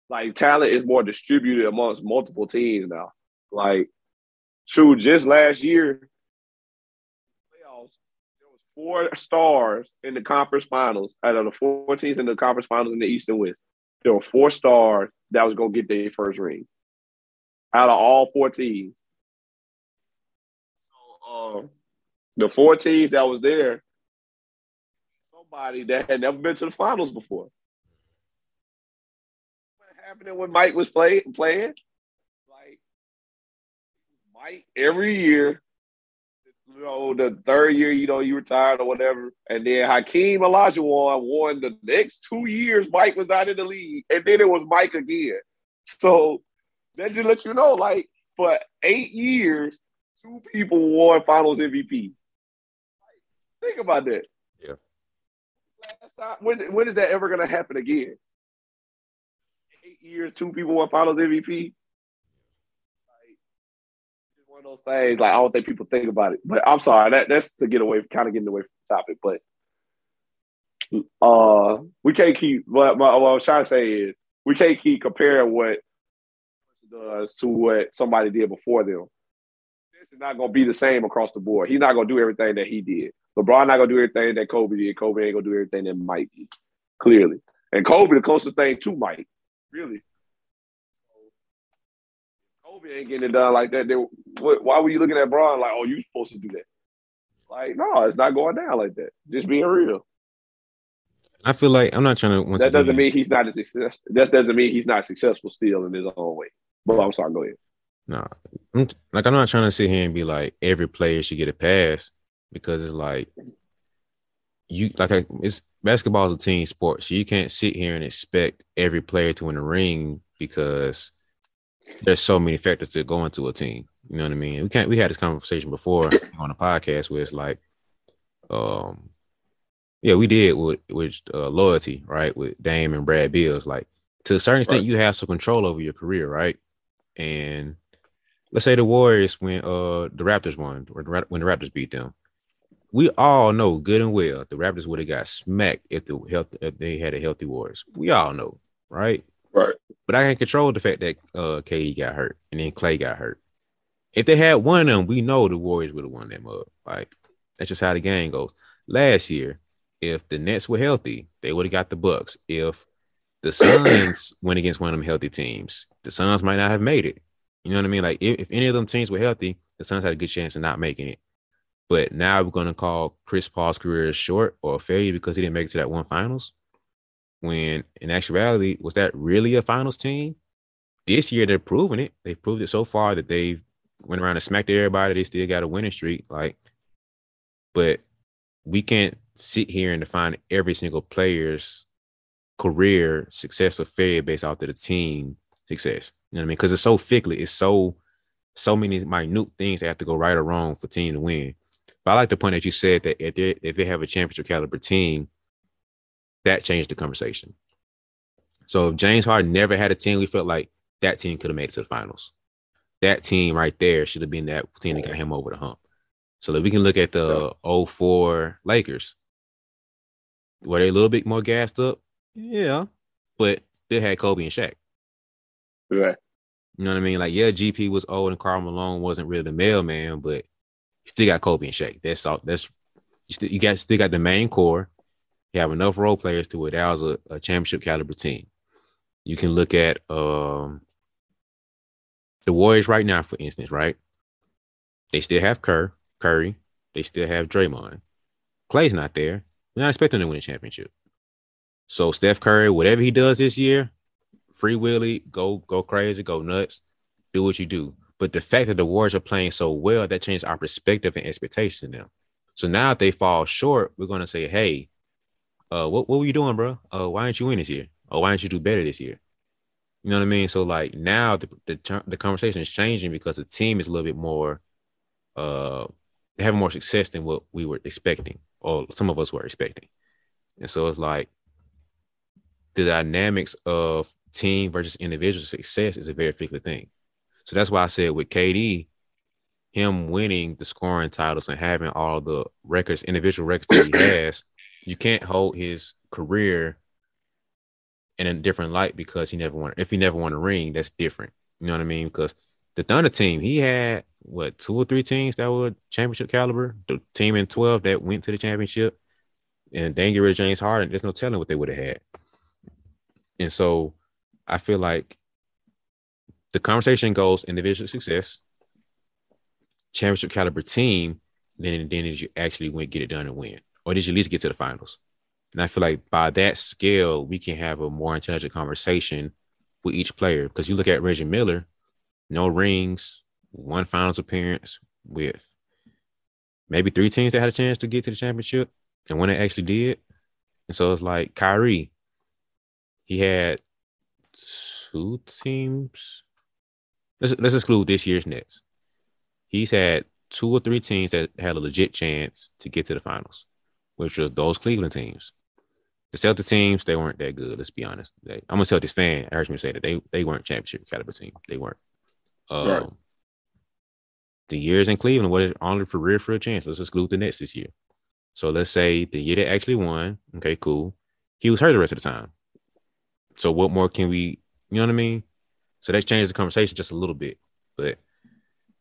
Like talent is more distributed amongst multiple teams now. Like True, just last year, playoffs, there was four stars in the conference finals out of the four teams in the conference finals in the East and West. There were four stars that was gonna get their first ring out of all four teams. Uh, the four teams that was there, somebody that had never been to the finals before. What happened when Mike was play, playing? Mike every year you know, the third year, you know, you retired or whatever. And then Hakeem Olajuwon won the next two years. Mike was out in the league, and then it was Mike again. So that just let you know, like for eight years, two people won Finals MVP. Think about that. Yeah. When when is that ever going to happen again? Eight years, two people won Finals MVP one of those things. Like I don't think people think about it. But I'm sorry, that that's to get away, kind of getting away from the topic. But uh, we can't keep. What, what I was trying to say is we can't keep comparing what does to what somebody did before them. This is not going to be the same across the board. He's not going to do everything that he did. LeBron not going to do everything that Kobe did. Kobe ain't going to do everything that Mike did. Clearly, and Kobe the closest thing to Mike, really. Kobe ain't getting it done like that. They, why were you looking at Bron like, oh, you supposed to do that? Like, no, it's not going down like that. Just being real. I feel like I'm not trying to. That doesn't mean he's not a success. That doesn't mean he's not successful still in his own way. But I'm sorry. Go ahead. No, I'm, like I'm not trying to sit here and be like every player should get a pass because it's like you like it's basketball is a team sport, so you can't sit here and expect every player to win a ring because there's so many factors to go into a team. You know what I mean? We can't. We had this conversation before on a podcast where it's like, um, yeah, we did with with uh, loyalty, right? With Dame and Bradley Beal, like to a certain extent, right. you have some control over your career, right? And let's say the Warriors when uh the Raptors won or when the Raptors beat them, we all know good and well the Raptors would have got smacked if the health if they had a healthy Warriors. We all know, right? But I can't control the fact that uh KD got hurt and then Clay got hurt. If they had one of them, we know the Warriors would have won that mug. Like that's just how the game goes. Last year, if the Nets were healthy, they would have got the Bucks. If the [COUGHS] Suns went against one of them healthy teams, the Suns might not have made it. You know what I mean? Like if, if any of them teams were healthy, the Suns had a good chance of not making it. But now we're gonna call Chris Paul's career short or a failure because he didn't make it to that one finals when in actuality, was that really a finals team? This year they're proving it. They've proved it so far that they've went around and smacked everybody. They still got a winning streak. Like, but we can't sit here and define every single player's career success or failure based off of the team success. You know what I mean? Because it's so fickle. It's so so many minute things that have to go right or wrong for team to win. But I like the point that you said that if they if they have a championship caliber team, that changed the conversation. So if James Harden never had a team, we felt like that team could have made it to the finals. That team right there should have been that team that got him over the hump. So that we can look at the 04 Lakers. Were they a little bit more gassed up? Yeah. But they had Kobe and Shaq. Right. You know what I mean? Like, yeah, GP was old and Karl Malone wasn't really the mailman, but you still got Kobe and Shaq. That's all. That's you still you got still got the main core. You have enough role players to it. That was a, a championship caliber team. You can look at um, the Warriors right now, for instance, right? They still have Kerr, Curry. They still have Draymond. Clay's not there. We're not expecting to win a championship. So Steph Curry, whatever he does this year, free willy, go go crazy, go nuts, do what you do. But the fact that the Warriors are playing so well, that changed our perspective and expectation them. So now if they fall short, we're gonna say, hey, uh, what what were you doing, bro? Uh, why aren't you win this year? Or why didn't you do better this year? You know what I mean? So like now the the, the conversation is changing because the team is a little bit more, uh, having more success than what we were expecting, or some of us were expecting, and so it's like the dynamics of team versus individual success is a very fickle thing. So that's why I said with KD, him winning the scoring titles and having all the records, individual records that he [CLEARS THROAT] has, you can't hold his career in a different light because he never won. If he never won a ring, that's different. You know what I mean? Because the Thunder team, he had what two or three teams that were championship caliber. The team in twelve that went to the championship, and of James Harden. There's no telling what they would have had. And so, I feel like the conversation goes individual success, championship caliber team. Then, then as you actually went get it done and win or did you at least get to the finals? And I feel like by that scale, we can have a more intelligent conversation with each player. Because you look at Reggie Miller, no rings, one finals appearance with maybe three teams that had a chance to get to the championship, and when they actually did, and so it's like Kyrie, he had two teams. Let's let's exclude this year's Nets. He's had two or three teams that had a legit chance to get to the finals, which was those Cleveland teams. The Celtics teams, they weren't that good. Let's be honest. They, I'm a Celtics fan. I heard me say that they they weren't championship caliber team. They weren't. Um, right. The years in Cleveland was only for real for a chance. Let's exclude the Nets this year. So let's say the year they actually won. Okay, cool. He was hurt the rest of the time. So what more can we? You know what I mean? So that changes the conversation just a little bit. But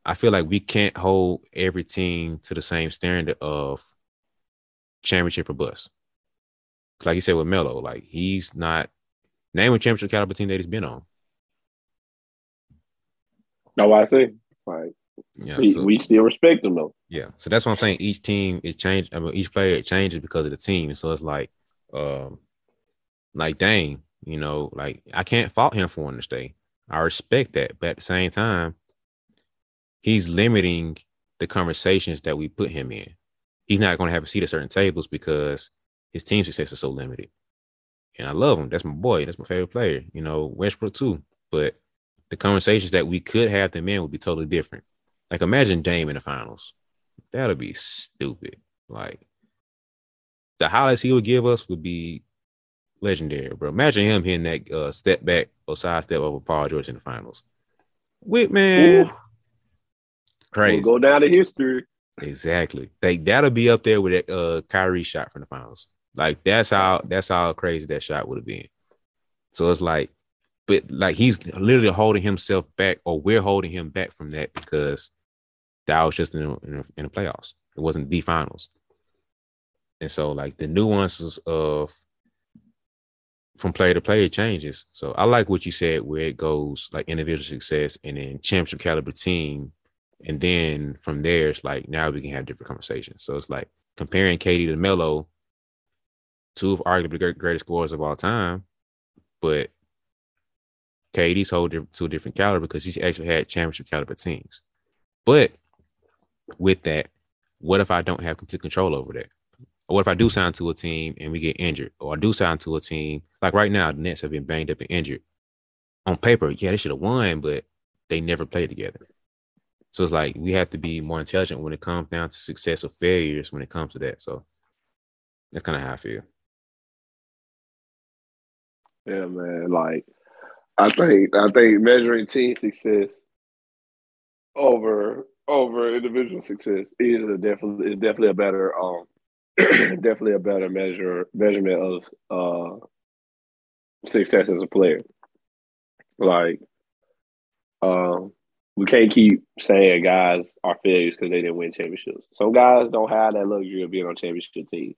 I feel like we can't hold every team to the same standard of championship or bust like you said with Melo, like he's not name a championship caliber team that he's been on. No, I see. Like yeah, we, so, we still respect him though. Yeah, so that's what I'm saying. Each team it changed. I mean, each player it changes because of the team. So it's like, um, like Dame, you know, like I can't fault him for wanting to stay. I respect that, but at the same time, he's limiting the conversations that we put him in. He's not going to have a seat at certain tables because his team success is so limited. And I love him. That's my boy. That's my favorite player. You know, Westbrook too. But the conversations that we could have them in would be totally different. Like imagine Dame in the finals. That'll be stupid. Like the highlights he would give us would be legendary, bro. Imagine him hitting that uh, step back or side step over Paul George in the finals. Whitman. Ooh. Crazy. We'll go down to history. Exactly. Like that'll be up there with that uh Kyrie shot from the finals. Like that's how that's how crazy that shot would have been. So it's like, but like he's literally holding himself back, or we're holding him back from that because that was just in the, in the, in the playoffs. It wasn't the finals. And so like the nuances of from player to player changes. So I like what you said where it goes like individual success and then championship caliber team. And then from there, it's like now we can have different conversations. So it's like comparing KD to Melo two of arguably the greatest scorers of all time, but KD's hold to a different caliber because he's actually had championship caliber teams. But with that, what if I don't have complete control over that? Or what if I do mm-hmm. sign to a team and we get injured? Or I do sign to a team like right now, the Nets have been banged up and injured. On paper, yeah, they should have won, but they never played together. So it's like we have to be more intelligent when it comes down to success or failures when it comes to that. So that's kind of how I feel. Yeah, man. Like I think I think measuring team success over over individual success is a definitely is definitely a better um [CLEARS THROAT] definitely a better measure measurement of uh success as a player. Like um we can't keep saying guys are failures because they didn't win championships. Some guys don't have that luxury of being on championship teams.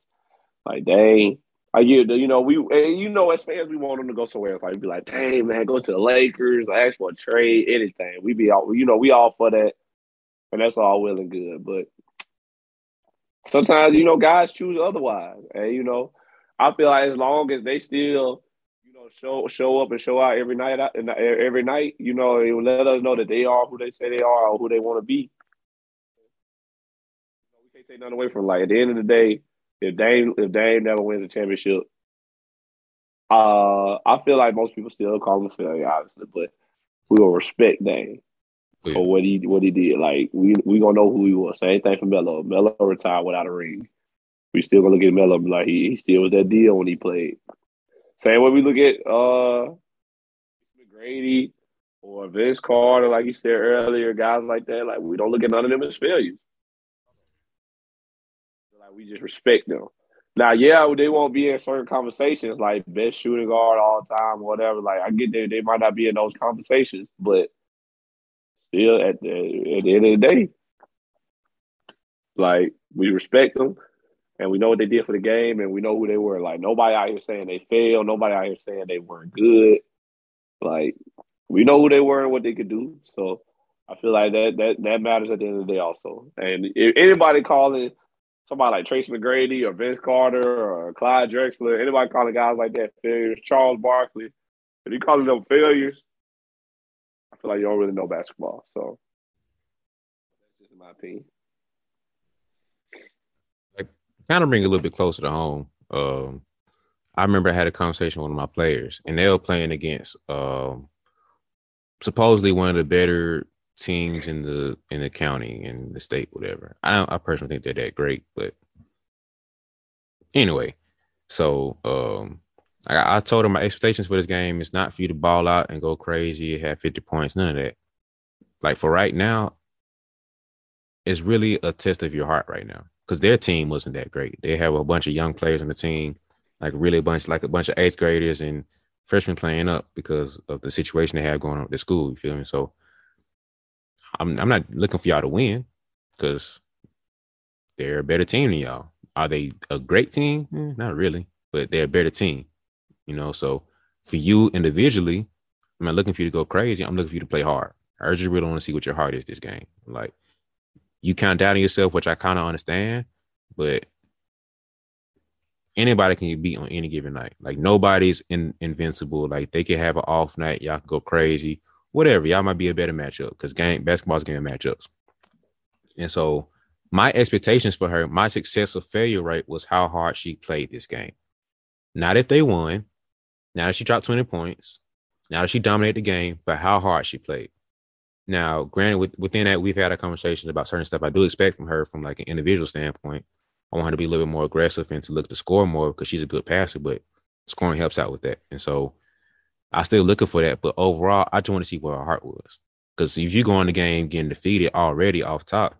Like they I get you know we and you know as fans we want them to go somewhere else. Like be like, dang man, go to the Lakers, ask for a trade, anything. We be all you know we all for that, and that's all well and good. But sometimes you know guys choose otherwise, and you know I feel like as long as they still you know show show up and show out every night every night, you know it will let us know that they are who they say they are or who they want to be. We can't take nothing away from like at the end of the day if Dame if Dame never wins a championship, uh, I feel like most people still call him a failure, obviously, but we will respect Dame yeah. for what he what he did. Like we we gonna know who he was. Same thing for Melo. Melo retired without a ring. We still gonna look at Melo like he, he still was that deal when he played. Same way we look at uh McGrady or Vince Carter, like you said earlier, guys like that. Like we don't look at none of them as failures Like we just respect them. Now, yeah, they won't be in certain conversations like best shooting guard all time, or whatever. Like I get there, they might not be in those conversations, but still, at the at the end of the day, like we respect them, and we know what they did for the game, and we know who they were. Like nobody out here saying they failed, nobody out here saying they weren't good. Like we know who they were and what they could do. So I feel like that that that matters at the end of the day also. And if anybody calling somebody like Tracy McGrady or Vince Carter or Clyde Drexler, anybody calling guys like that failures, Charles Barkley, if you calling them failures, I feel like you don't really know basketball. So that's just my opinion. Kind of bring it a little bit closer to home. Um, I remember I had a conversation with one of my players, and they were playing against um, supposedly one of the better teams in the in the county in the state, whatever. I I personally think they're that great, but anyway, so um, I, I told him my expectations for this game is not for you to ball out and go crazy, have fifty points, none of that. Like for right now, it's really a test of your heart right now because their team wasn't that great. They have a bunch of young players on the team, like really a bunch, like a bunch of eighth graders and freshmen playing up because of the situation they have going on at the school. You feel me? So I'm I'm not looking for y'all to win because they're a better team than y'all. Are they a great team? Mm, not really, but they're a better team. You know, so for you individually, I'm not looking for you to go crazy. I'm looking for you to play hard. I just really want to see what your heart is this game. Like you kind of doubting yourself, which I kind of understand, but anybody can beat on any given night. Like nobody's in, invincible. Like they can have an off night, y'all can go crazy, whatever. Y'all might be a better matchup because game basketball's game matchups. And so my expectations for her, my success or failure rate was how hard she played this game. Not if they won, not if she dropped 20 points, not if she dominated the game, but how hard she played. Now, granted, with, within that, we've had a conversations about certain stuff I do expect from her from like an individual standpoint. I want her to be a little bit more aggressive and to look to score more because she's a good passer, but scoring helps out with that. And so I'm still looking for that. But overall, I just want to see where her heart was. Because if you go in the game getting defeated already off top,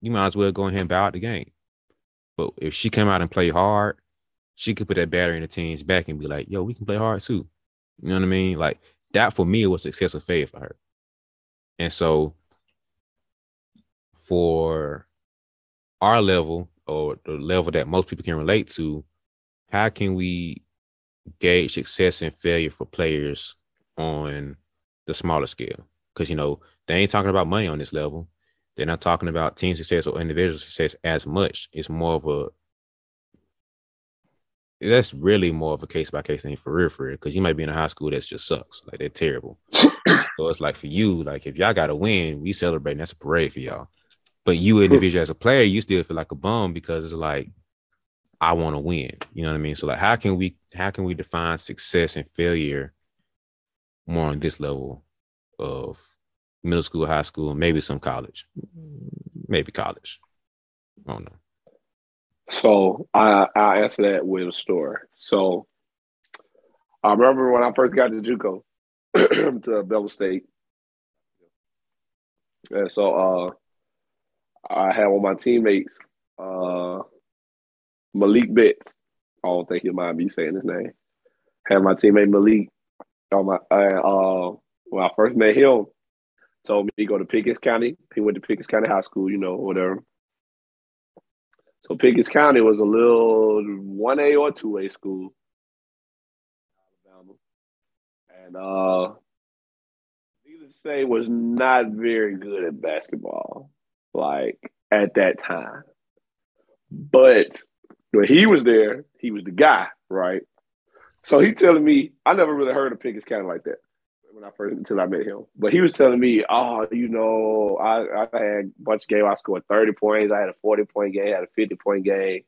you might as well go ahead and bow out the game. But if she came out and play hard, she could put that battery in the team's back and be like, yo, we can play hard too. You know what I mean? Like that for me was success or failure for her. And so for our level or the level that most people can relate to, how can we gauge success and failure for players on the smaller scale? Because you know, they ain't talking about money on this level. They're not talking about team success or individual success as much. It's more of a that's really more of a case by case thing for real, for real. Because you might be in a high school that just sucks, like they're terrible. So it's like for you, like if y'all got to win, we celebrate. That's a parade for y'all. But you individual as a player, you still feel like a bum because it's like I want to win. You know what I mean? So like, how can we how can we define success and failure more on this level of middle school, high school, maybe some college, maybe college. I don't know. So I I answer that with a story. So I remember when I first got to JUCO [CLEARS THROAT] to Bevill State. And so uh I had one of my teammates, uh Malik Betts. I don't think you mind me saying his name. Had my teammate Malik on my uh when I first met him, told me to go to Pickens County. He went to Pickens County High School, you know, whatever. So Pickens County was a little one A or two A school, Alabama, and uh, needless to say, was not very good at basketball, like at that time. But when he was there, he was the guy, right? So he telling me, I never really heard of Pickens County like that when I first until I met him. But he was telling me, oh, you know, I, I had a bunch of games. I scored 30 points. I had a 40 point game. I had a 50 point game.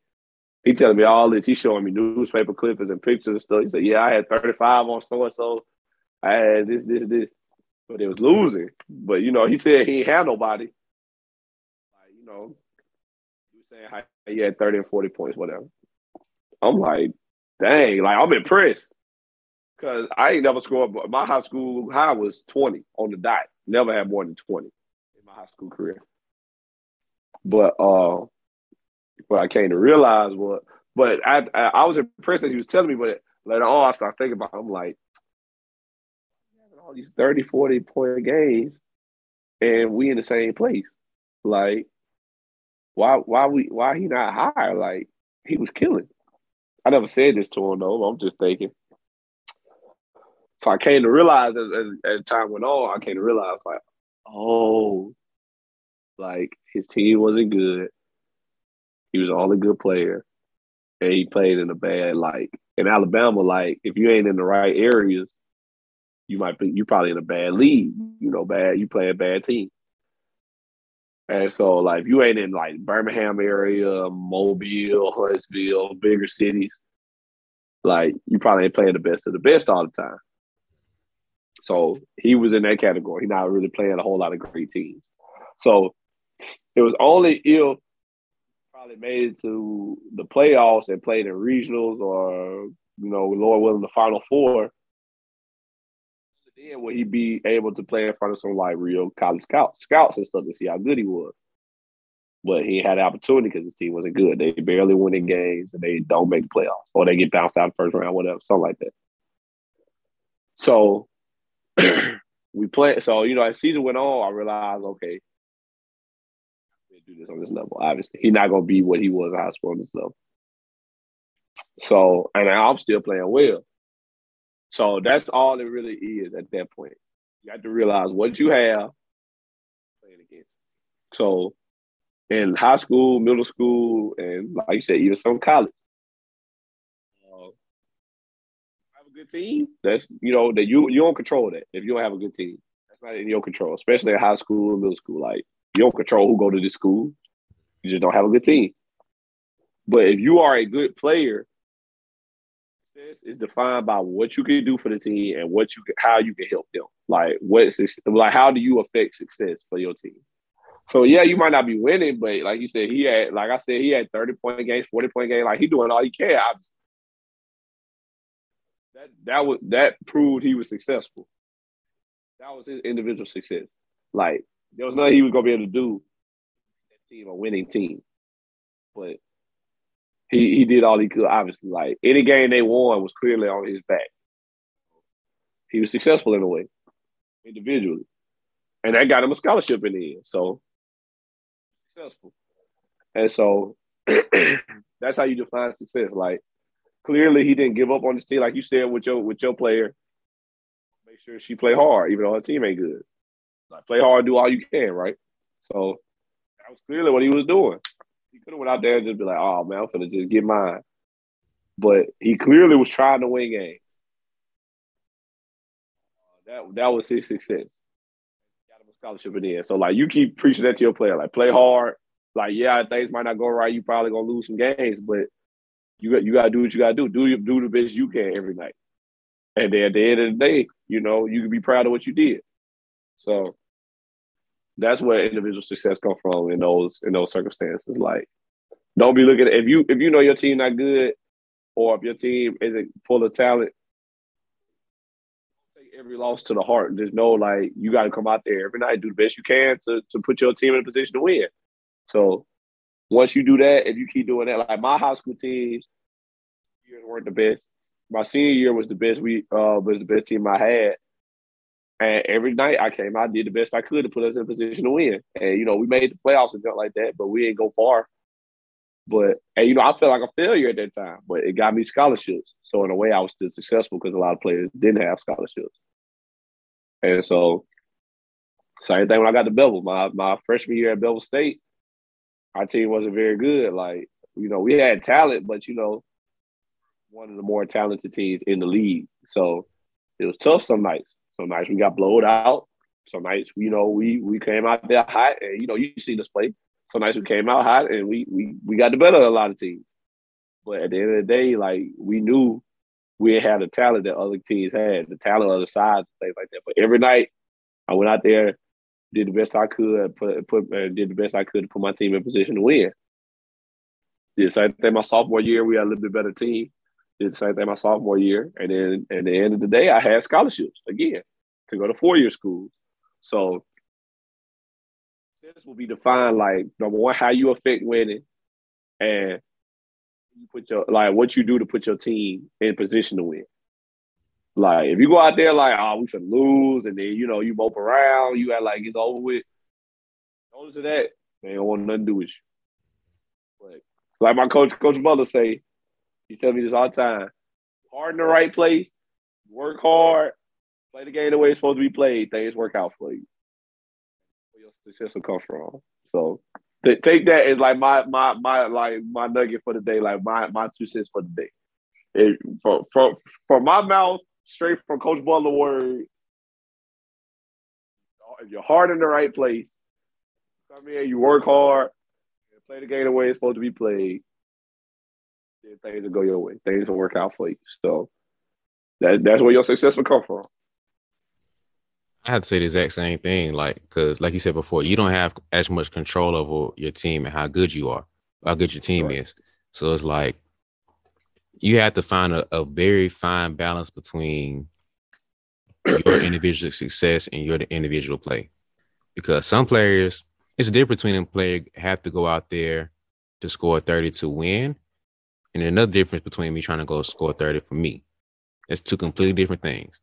He telling me all this. He's showing me newspaper clippings and pictures and stuff. He said, yeah, I had 35 on so and so. I had this, this, this. But it was losing. But, you know, he said he had nobody. Like, you know, he was saying how he had 30 and 40 points, whatever. I'm like, dang, like, I'm impressed. Cause I ain't never scored. My high school high was twenty on the dot. Never had more than twenty in my high school career. But uh, what I came to realize was, but I, I, I was impressed that he was telling me. But later on, I started thinking about. It, I'm like, all these 30, 40 point games, and we in the same place. Like, why, why we, why he not higher? Like, he was killing. I never said this to him though. I'm just thinking. So I came to realize as, as, as time went on, I came to realize like, oh, like his team wasn't good. He was all a good player, and he played in a bad like in Alabama. Like if you ain't in the right areas, you might be you probably in a bad league. You know, bad you play a bad team. And so, like, if you ain't in like Birmingham area, Mobile, Huntsville, bigger cities, like you probably ain't playing the best of the best all the time. So he was in that category. He not really playing a whole lot of great teams. So it was only if probably made it to the playoffs and played in regionals or you know, Lord willing, the Final Four. Then would he be able to play in front of some like real college scouts scouts and stuff to see how good he was? But he had the opportunity because his team wasn't good. They barely win in games and they don't make the playoffs or they get bounced out first round, whatever, something like that. So [CLEARS THROAT] we play. So you know, as season went on, I realized, okay, I can't do this on this level. Obviously, he's not gonna be what he was in high school on this level. So, and I'm still playing well. So that's all it really is at that point. You have to realize what you have playing against. So in high school, middle school, and like you said, even some college. Uh, have a good team. That's you know that you you don't control that if you don't have a good team. That's not in your control, especially in high school, and middle school. Like you don't control who go to this school. You just don't have a good team. But if you are a good player success is defined by what you can do for the team and what you can, how you can help them. Like what's like how do you affect success for your team? So yeah, you might not be winning, but like you said, he had like I said, he had 30 point games, 40 point games, like he doing all he can. Obviously. That that was that proved he was successful. That was his individual success. Like there was nothing he was gonna be able to do that team a winning team. But he he did all he could. Obviously, like any game they won was clearly on his back. He was successful in a way, individually, and that got him a scholarship in the end. So successful, and so [CLEARS THROAT] that's how you define success. Like clearly, he didn't give up on his team, like you said with your with your player. Make sure she play hard, even though her team ain't good. Like play hard, do all you can, right? So that was clearly what he was doing. He could have went out there and just be like, "Oh man, I'm gonna just get mine," but he clearly was trying to win games. That that was his success. Got him a scholarship in the end. So like, you keep preaching that to your player, like play hard. Like, yeah, things might not go right. You probably gonna lose some games, but you got you gotta do what you gotta do. Do do the best you can every night. And then at the end of the day, you know, you can be proud of what you did. So that's where individual success come from in those in those circumstances. Like, don't be looking if you if you know your team not good, or if your team isn't full of talent. Take every loss to the heart. Just know, like, you got to come out there every night, do the best you can to to put your team in a position to win. So, once you do that, if you keep doing that, like my high school teams, years weren't the best. My senior year was the best. We uh was the best team I had. And every night I came out, did the best I could to put us in a position to win. And you know, we made the playoffs and stuff like that, but we ain't go far. But and you know, I felt like a failure at that time, but it got me scholarships. So in a way, I was still successful because a lot of players didn't have scholarships. And so, same thing when I got to Bevill. My my freshman year at Bevill State, our team wasn't very good. Like you know, we had talent, but you know, one of the more talented teams in the league. So it was tough some nights. Some nights we got blowed out. Some nights, you know, we we came out there hot, and you know, you see this play. Some nights we came out hot, and we we we got the better of a lot of teams. But at the end of the day, like we knew we had the talent that other teams had, the talent of the sides, things like that. But every night, I went out there, did the best I could, put put uh, did the best I could to put my team in position to win. Did the same thing my sophomore year. We had a little bit better team. Did the same thing my sophomore year, and then at the end of the day, I had scholarships again to go to four year schools. So this will be defined like number one, how you affect winning, and you put your like what you do to put your team in position to win. Like if you go out there like, oh, we should lose, and then you know you mope around, you act like it's over with. Notice that, they don't want nothing to do with you. But like my coach, Coach Butler say, he tell me this all the time. Hard in the right place, work hard, play the game the way it's supposed to be played. Things work out for you. Where your success will come from. So th- take that as like my my my like my nugget for the day, like my my two cents for the day. It, from from from my mouth, straight from Coach Butler words. If you're hard in the right place, Come in, you work hard, play the game the way it's supposed to be played. Things will go your way. Things will work out for you. So that that's where your success will come from. I had to say the exact same thing, like because, like you said before, you don't have as much control over your team and how good you are, how good your team right. is. So it's like you have to find a, a very fine balance between your [CLEARS THROAT] individual success and your individual play, because some players, it's a difference between a player have to go out there to score thirty to win, and another difference between me trying to go score thirty for me. That's two completely different things.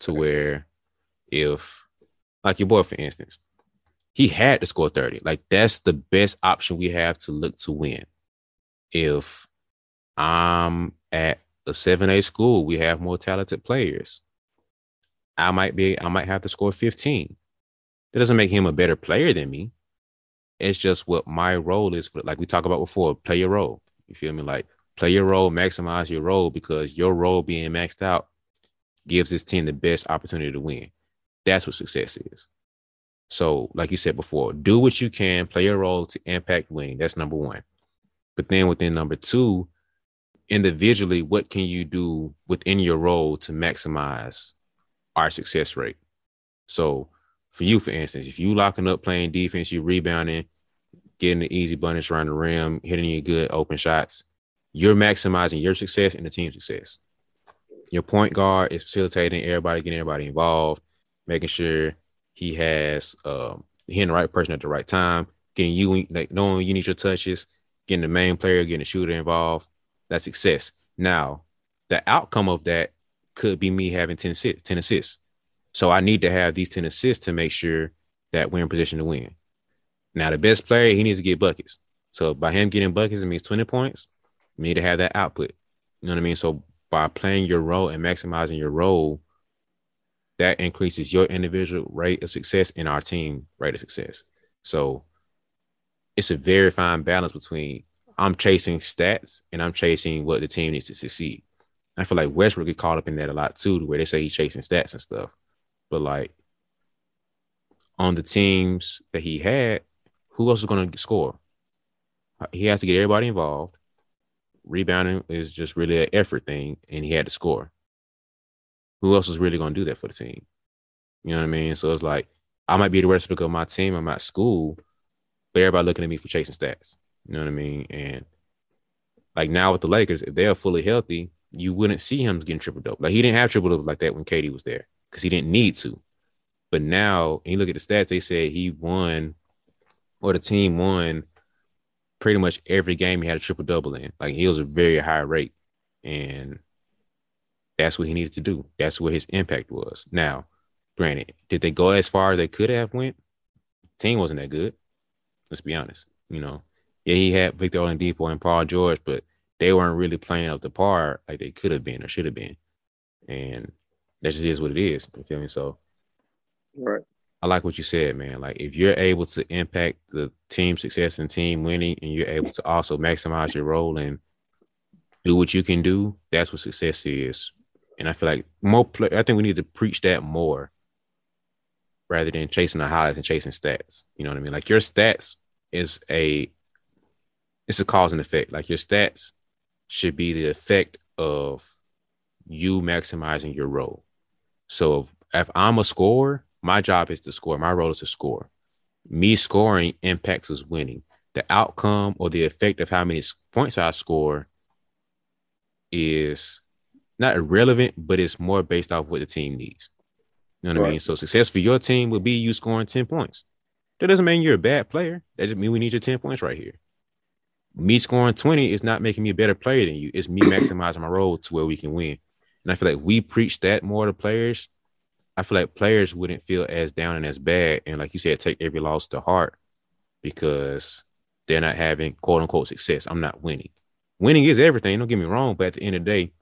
To where if like your boy, for instance, he had to score 30. Like that's the best option we have to look to win. If I'm at a 7A school, we have more talented players. I might be, I might have to score 15. That doesn't make him a better player than me. It's just what my role is for, like we talked about before, play your role. You feel me? Like play your role, maximize your role because your role being maxed out gives this team the best opportunity to win. That's what success is. So, like you said before, do what you can, play your role to impact winning. That's number one. But then within number two, individually, what can you do within your role to maximize our success rate? So, for you, for instance, if you locking up playing defense, you're rebounding, getting the easy bunnies around the rim, hitting your good open shots, you're maximizing your success and the team's success. Your point guard is facilitating everybody, getting everybody involved making sure he has um, hitting the right person at the right time, getting you like knowing you need your touches, getting the main player, getting the shooter involved. That's success. Now, the outcome of that could be me having 10, 10 assists. So I need to have these 10 assists to make sure that we're in position to win. Now, the best player, he needs to get buckets. So by him getting buckets, it means 20 points. You need to have that output. You know what I mean? So by playing your role and maximizing your role, that increases your individual rate of success and our team rate of success. So it's a very fine balance between I'm chasing stats and I'm chasing what the team needs to succeed. I feel like Westbrook get caught up in that a lot too, where they say he's chasing stats and stuff. But like on the teams that he had, who else is going to score? Uh, he has to get everybody involved. Rebounding is just really an effort thing, and he had to score who else is really going to do that for the team? You know what I mean? So it's like I might be the rest of my team. I'm at school, but everybody looking at me for chasing stats. You know what I mean? And like now with the Lakers, if they're fully healthy, you wouldn't see him getting triple double. Like he didn't have triple double like that when KD was there because he didn't need to. But now, and you look at the stats, they said he won, or the team won pretty much every game he had a triple double in. Like he was a very high rate. And that's what he needed to do. That's what his impact was. Now, granted, did they go as far as they could have went? team wasn't that good. Let's be honest. You know, yeah, he had Victor Oladipo and Paul George, but they weren't really playing up the par like they could have been or should have been. And that just is what it is. You feel me? So, right. I like what you said, man. Like if you're able to impact the team success and team winning, and you're able to also maximize your role and do what you can do, that's what success is and I feel like more play, I think we need to preach that more rather than chasing the highlights and chasing stats. You know what I mean? Like your stats is a it's a cause and effect. Like your stats should be the effect of you maximizing your role. So if, if I'm a scorer, my job is to score. My role is to score. Me scoring impacts us winning. The outcome or the effect of how many points I score is not irrelevant, but it's more based off what the team needs. You know what right. I mean? So success for your team would be you scoring 10 points. That doesn't mean you're a bad player. That just means we need your 10 points right here. Me scoring 20 is not making me a better player than you. It's me [CLEARS THROAT] maximizing my role to where we can win. And I feel like we preach that more to players. I feel like players wouldn't feel as down and as bad. And like you said, take every loss to heart because they're not having quote unquote success. I'm not winning. Winning is everything. Don't get me wrong. But at the end of the day,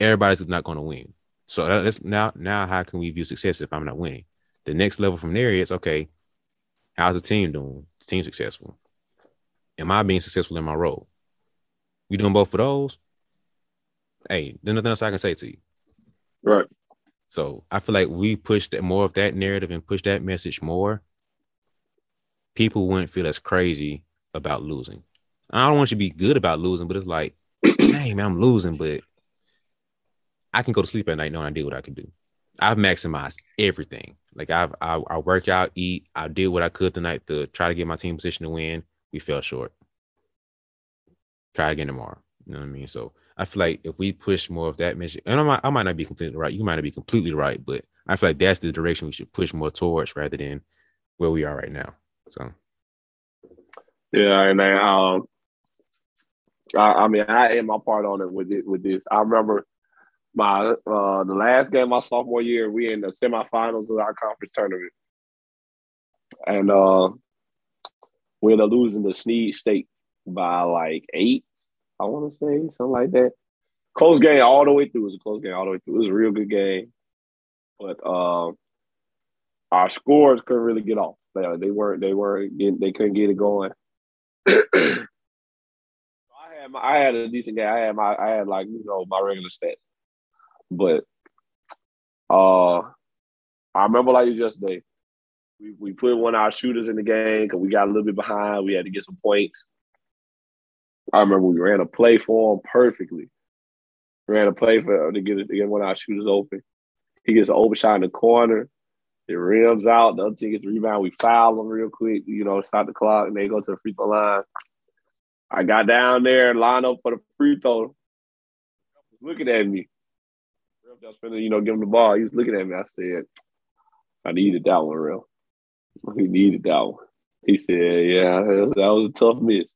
everybody's not going to win. So that's now now how can we view success if I'm not winning? The next level from there is okay. How's the team doing? The team successful. Am I being successful in my role? We doing both of those? Hey, there's nothing else I can say to you. Right. So I feel like we push that more of that narrative and push that message more. people wouldn't feel as crazy about losing. I don't want you to be good about losing, but it's like, [CLEARS THROAT] hey man, I'm losing, but I can go to sleep at night knowing I did what I could do. I've maximized everything. Like I've I, I work out, eat, I did what I could tonight to try to get my team position to win. We fell short. Try again tomorrow. You know what I mean? So I feel like if we push more of that mission, and I might, I might not be completely right, you might not be completely right, but I feel like that's the direction we should push more towards rather than where we are right now. So yeah, and then um, I, I mean, I am my part on it with it with this. I remember my uh the last game my sophomore year, we in the semifinals of our conference tournament, and uh, we ended up losing to Snead State by like eight. I want to say something like that. Close game all the way through. It was a close game all the way through. It was a real good game, but uh, our scores couldn't really get off. They, they weren't. They weren't. They couldn't get it going. [CLEARS THROAT] I had my, I had a decent game. I had my I had like you know my regular stats, but uh, I remember like yesterday. We we put one of our shooters in the game because we got a little bit behind. We had to get some points. I remember we ran a play for him perfectly. ran a play for him to get to get one of our shooters open. He gets an open shot in the corner. It rims out. The other team gets the rebound. We foul them real quick, you know, stop the clock, and they go to the free throw line. I got down there and lined up for the free throw. looking at me. Just finna, you know, give him the ball. He was looking at me. I said, I needed that one, real. He needed that one. He said, Yeah, that was a tough miss.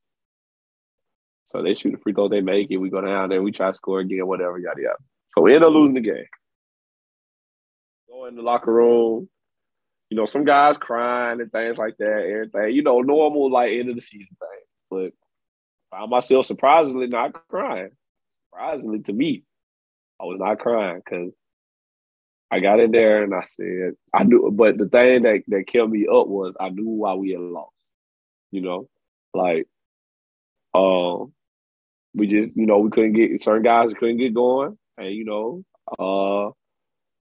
So they shoot the free throw, they make it. We go down there, we try to score again, whatever, yada yada. So we end up losing the game. Go in the locker room, you know, some guys crying and things like that, everything, you know, normal like end of the season thing. But found myself surprisingly not crying. Surprisingly to me, I was not crying because I got in there and I said I knew, but the thing that that kept me up was I knew why we had lost. You know, like um, we just you know we couldn't get certain guys couldn't get going, and you know, uh,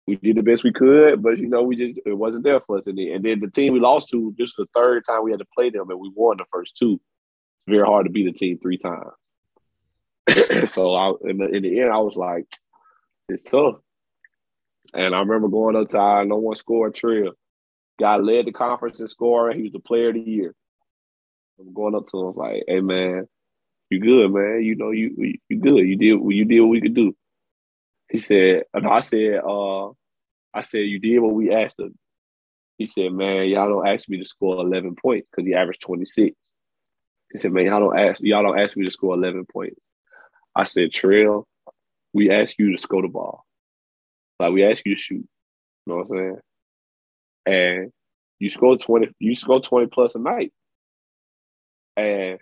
we did the best we could, but you know, we just it wasn't there for us. And then, and then the team we lost to, this just the third time we had to play them, and we won the first two. It's very hard to beat a team three times. [CLEARS THROAT] so I, in the, in the end, I was like, it's tough. And I remember going up to no one score trail. Guy led the conference in scoring. He was the player of the year. I'm going up to him like, "Hey man, you good, man? You know you you good. You did you did what we could do." He said, and I said, uh, I said, you did what we asked him. He said, man, y'all don't ask me to score 11 points because he averaged 26. He said, man, y'all don't ask, y'all don't ask me to score 11 points. I said, Trail, we ask you to score the ball. Like we ask you to shoot. You know what I'm saying? And you score 20, you score 20 plus a night. And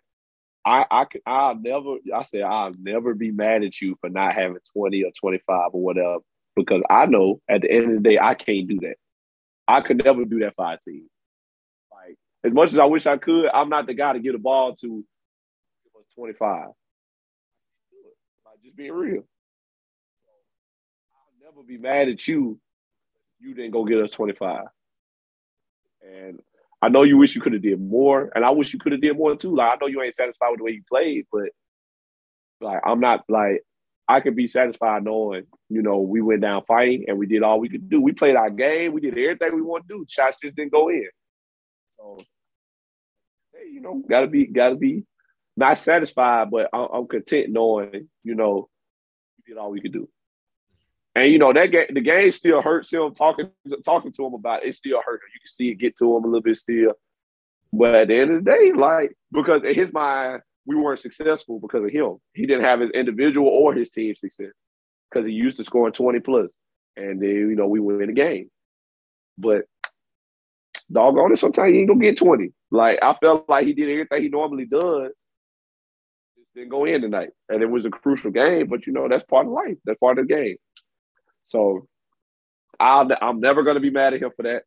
I, I, I'll never, I said, I'll never be mad at you for not having 20 or 25 or whatever, because I know at the end of the day, I can't do that. I could never do that for our team. Like, as much as I wish I could, I'm not the guy to get a ball to 25. Like, just being real. I'll never be mad at you. You didn't go get us 25. And I know you wish you could have did more, and I wish you could have did more too. Like I know you ain't satisfied with the way you played, but like I'm not like I could be satisfied knowing you know we went down fighting and we did all we could do. We played our game, we did everything we want to do. Shots just didn't go in. So hey, you know, gotta be gotta be not satisfied, but I'm content knowing you know we did all we could do. And you know that game, the game still hurts him. Talking talking to him about it, it still hurt him. You can see it get to him a little bit still. But at the end of the day, like because in his mind, we weren't successful because of him. He didn't have his individual or his team success because he used to scoring twenty plus, and then you know we win the game. But doggone it, sometimes he ain't gonna get twenty. Like I felt like he did everything he normally does. Just didn't go in tonight, and it was a crucial game. But you know that's part of life. That's part of the game. So i am never going to be mad at him for that.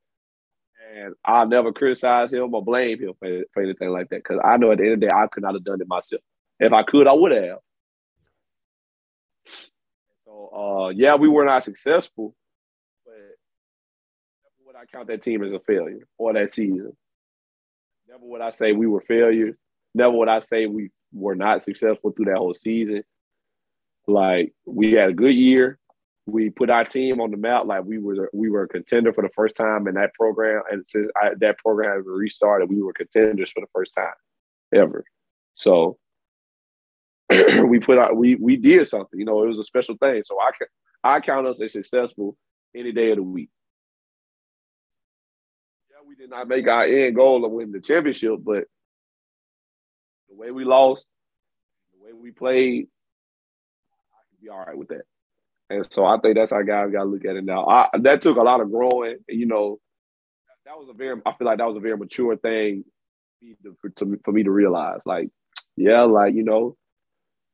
And I'll never criticize him or blame him for, for anything like that because I know at the end of the day, I could not have done it myself. If I could, I would have. So, uh, yeah, we were not successful, but would I count that team as a failure or that season? Never would I say we were failures. Never would I say we were not successful through that whole season. Like we had a good year. We put our team on the map. Like we were we were a contender for the first time in that program, and since I, that program has restarted, we were contenders for the first time ever. So [CLEARS THROAT] we put out we we did something. You know, it was a special thing. So I can I count us as successful any day of the week. Yeah, we did not make our end goal of winning the championship, but the way we lost, the way we played, I can be all right with that. And so I think that's how guys got to look at it now. I, that took a lot of growing. You know, that was a very, I feel like that was a very mature thing for, to, for me to realize. Like, yeah, like, you know,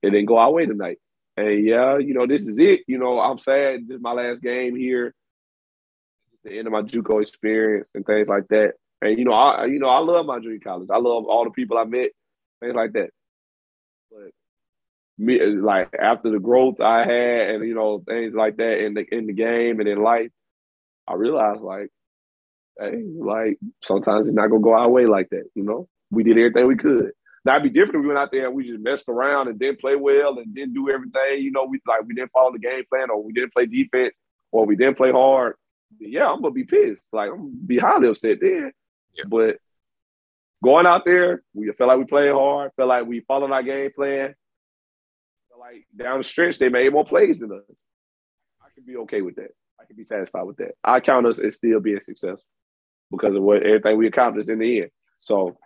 it didn't go our way tonight. And yeah, you know, this is it. You know, I'm sad. This is my last game here. It's the end of my JUCO experience and things like that. And you know, I you know, I love my junior college. I love all the people I met, things like that. But me, like after the growth I had, and you know, things like that in the in the game and in life, I realized like, hey, like sometimes it's not gonna go our way like that. You know, we did everything we could. That'd be different if we went out there and we just messed around and didn't play well and didn't do everything. You know, we like we didn't follow the game plan or we didn't play defense or we didn't play hard. Yeah, I'm gonna be pissed. Like I'm gonna be highly upset there. Yeah. But going out there, we felt like we played hard, felt like we followed our game plan. Like down the stretch, they made more plays than us. I can be okay with that. I can be satisfied with that. I count us as still being successful because of what everything we accomplished in the end. So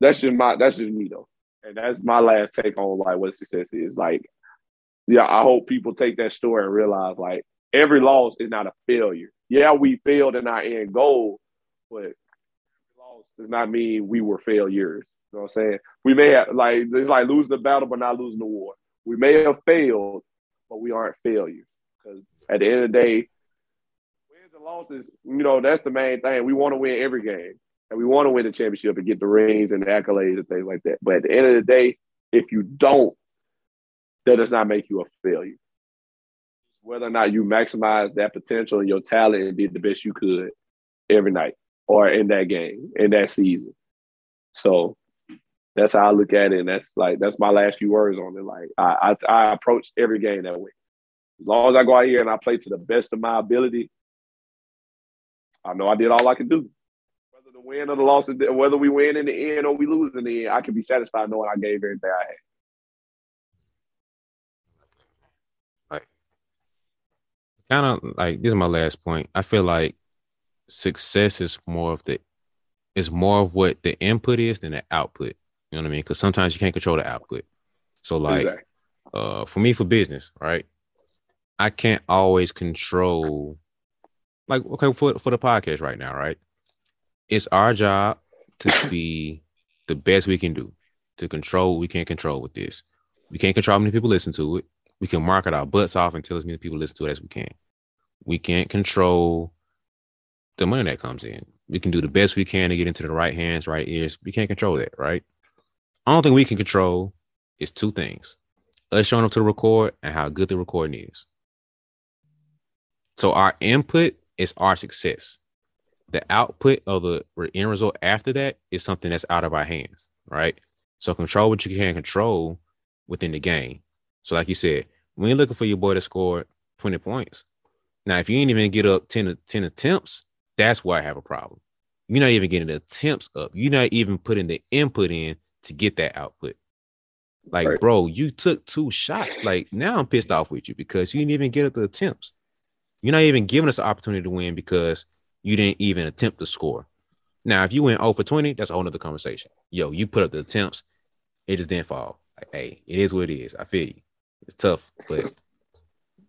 that's just my that's just me though, and that's my last take on like what success is. Like, yeah, I hope people take that story and realize like every loss is not a failure. Yeah, we failed in our end goal, but loss does not mean we were failures. You know what I'm saying? We may have like it's like losing the battle but not losing the war. We may have failed, but we aren't failures because at the end of the day, wins and losses, you know, that's the main thing. We want to win every game and we want to win the championship and get the rings and the accolades and things like that. But at the end of the day, if you don't, that does not make you a failure. Whether or not you maximize that potential and your talent and did the best you could every night or in that game, in that season. So that's how I look at it. And that's like, that's my last few words on it. Like, I, I, I approach every game that way. As long as I go out here and I play to the best of my ability, I know I did all I could do Whether the win or the loss, whether we win in the end or we lose in the end, I can be satisfied knowing I gave everything I had. Kind of like this is my last point. I feel like success is more of the is more of what the input is than the output. You know what I mean? Because sometimes you can't control the output. So like, exactly. uh, for me, for business, right? I can't always control. Like, okay, for for the podcast right now, right? it's our job to [COUGHS] be the best we can do to control what we can't control with this. We can't control how many people listen to it. We can market our butts off and tell as many people listen to it as we can. We can't control the money that comes in. We can do the best we can to get into the right hands, right ears. We can't control that, right? I don't think we can control is two things. Us showing up to record and how good the recording is. So our input is our success the output of the end result after that is something that's out of our hands, right? So control what you can control within the game. So, like you said, when you're looking for your boy to score 20 points, now if you ain't even get up 10 10 attempts, that's where I have a problem. You're not even getting the attempts up. You're not even putting the input in to get that output. Like, right. bro, you took two shots. Like, now I'm pissed off with you because you didn't even get up the attempts. You're not even giving us an opportunity to win because you didn't even attempt to score. Now, if you went 0 for 20, that's a whole nother conversation. Yo, you put up the attempts, it just didn't fall. Like, hey, it is what it is. I feel you. It's tough, but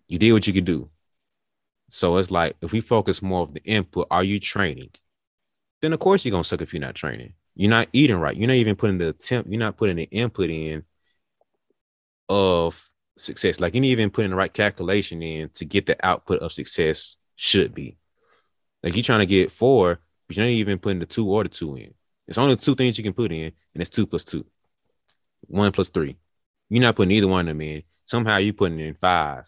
you did what you could do. So it's like if we focus more of the input, are you training? Then of course you're gonna suck if you're not training. You're not eating right. You're not even putting the attempt, you're not putting the input in of success. Like you're not even putting the right calculation in to get the output of success should be. Like you're trying to get four, but you're not even putting the two or the two in. It's only two things you can put in, and it's two plus two. One plus three. You're not putting either one of them in. Somehow you're putting in five.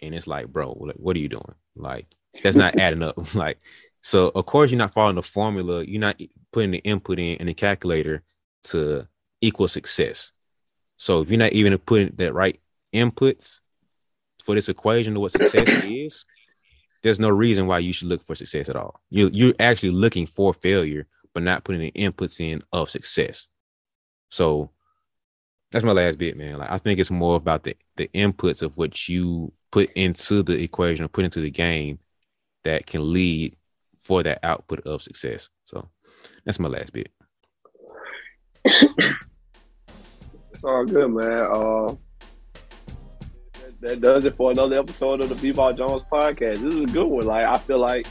And it's like, bro, what are you doing? Like, that's not adding up. [LAUGHS] like, So of course you're not following the formula. You're not putting the input in in the calculator to equal success. So if you're not even putting the right inputs for this equation to what success [CLEARS THROAT] is, there's no reason why you should look for success at all. You you're actually looking for failure, but not putting the inputs in of success. So that's my last bit, man. Like I think it's more about the the inputs of what you put into the equation or put into the game that can lead for that output of success. So that's my last bit. [COUGHS] it's all good, man. Uh, that, that, does it for another episode of the B-Ball Jones podcast. This is a good one. Like I feel like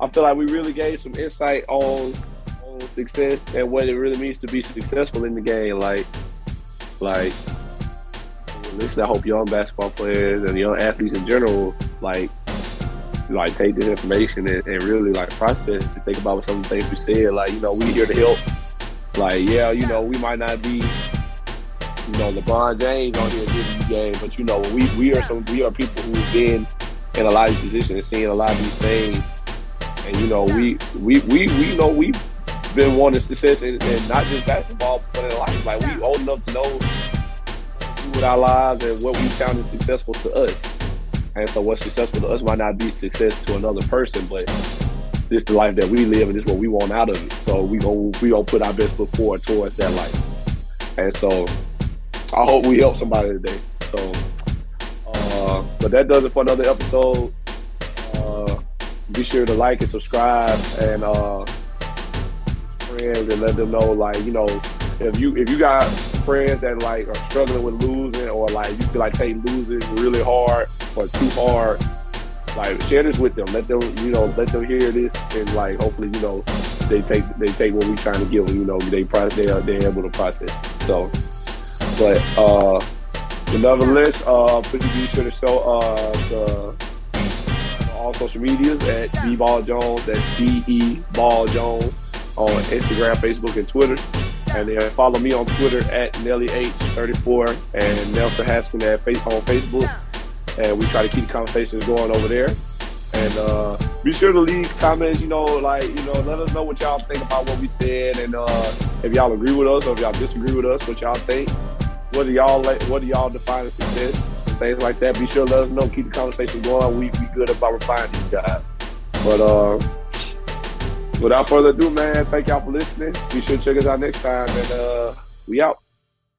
I feel like we really gave some insight on on success and what it really means to be successful in the game. Like like listen, I hope young basketball players and young athletes in general like like take this information and, and really like process and think about some of the things we said. Like, you know, we here to help. Like, yeah, you know, we might not be, you know, LeBron James on here giving you game, but you know, we we are some we are people who've been in a lot of positions and seeing a lot of these things. And you know, we we we we know we've been wanting success in not just basketball, but in life. Like we old enough to know with our lives and what we found is successful to us. And so what's successful to us might not be success to another person, but this is the life that we live and this is what we want out of it. So we go we gonna put our best foot forward towards that life. And so I hope we help somebody today. So uh, but that does it for another episode. Uh, be sure to like and subscribe and uh, friends and let them know like, you know, if you if you got friends that like are struggling with losing or like you feel like they losing really hard or too hard, like share this with them. Let them, you know, let them hear this, and like hopefully, you know, they take they take what we're trying to give them. You know, they process, they are they're able to process. So, but uh, another list. Uh, please be sure to show uh the all social medias at B Ball Jones. That's B E Ball Jones on Instagram, Facebook, and Twitter. And then follow me on Twitter at NellyH34 and Nelson Haskins at on Facebook and we try to keep the conversations going over there. And uh, be sure to leave comments, you know, like, you know, let us know what y'all think about what we said. And uh, if y'all agree with us or if y'all disagree with us, what y'all think. What do y'all like, what do y'all define as success? Things like that. Be sure to let us know. Keep the conversation going. We, be good about refining these guys. But uh, without further ado, man, thank y'all for listening. Be sure to check us out next time. And uh, we out.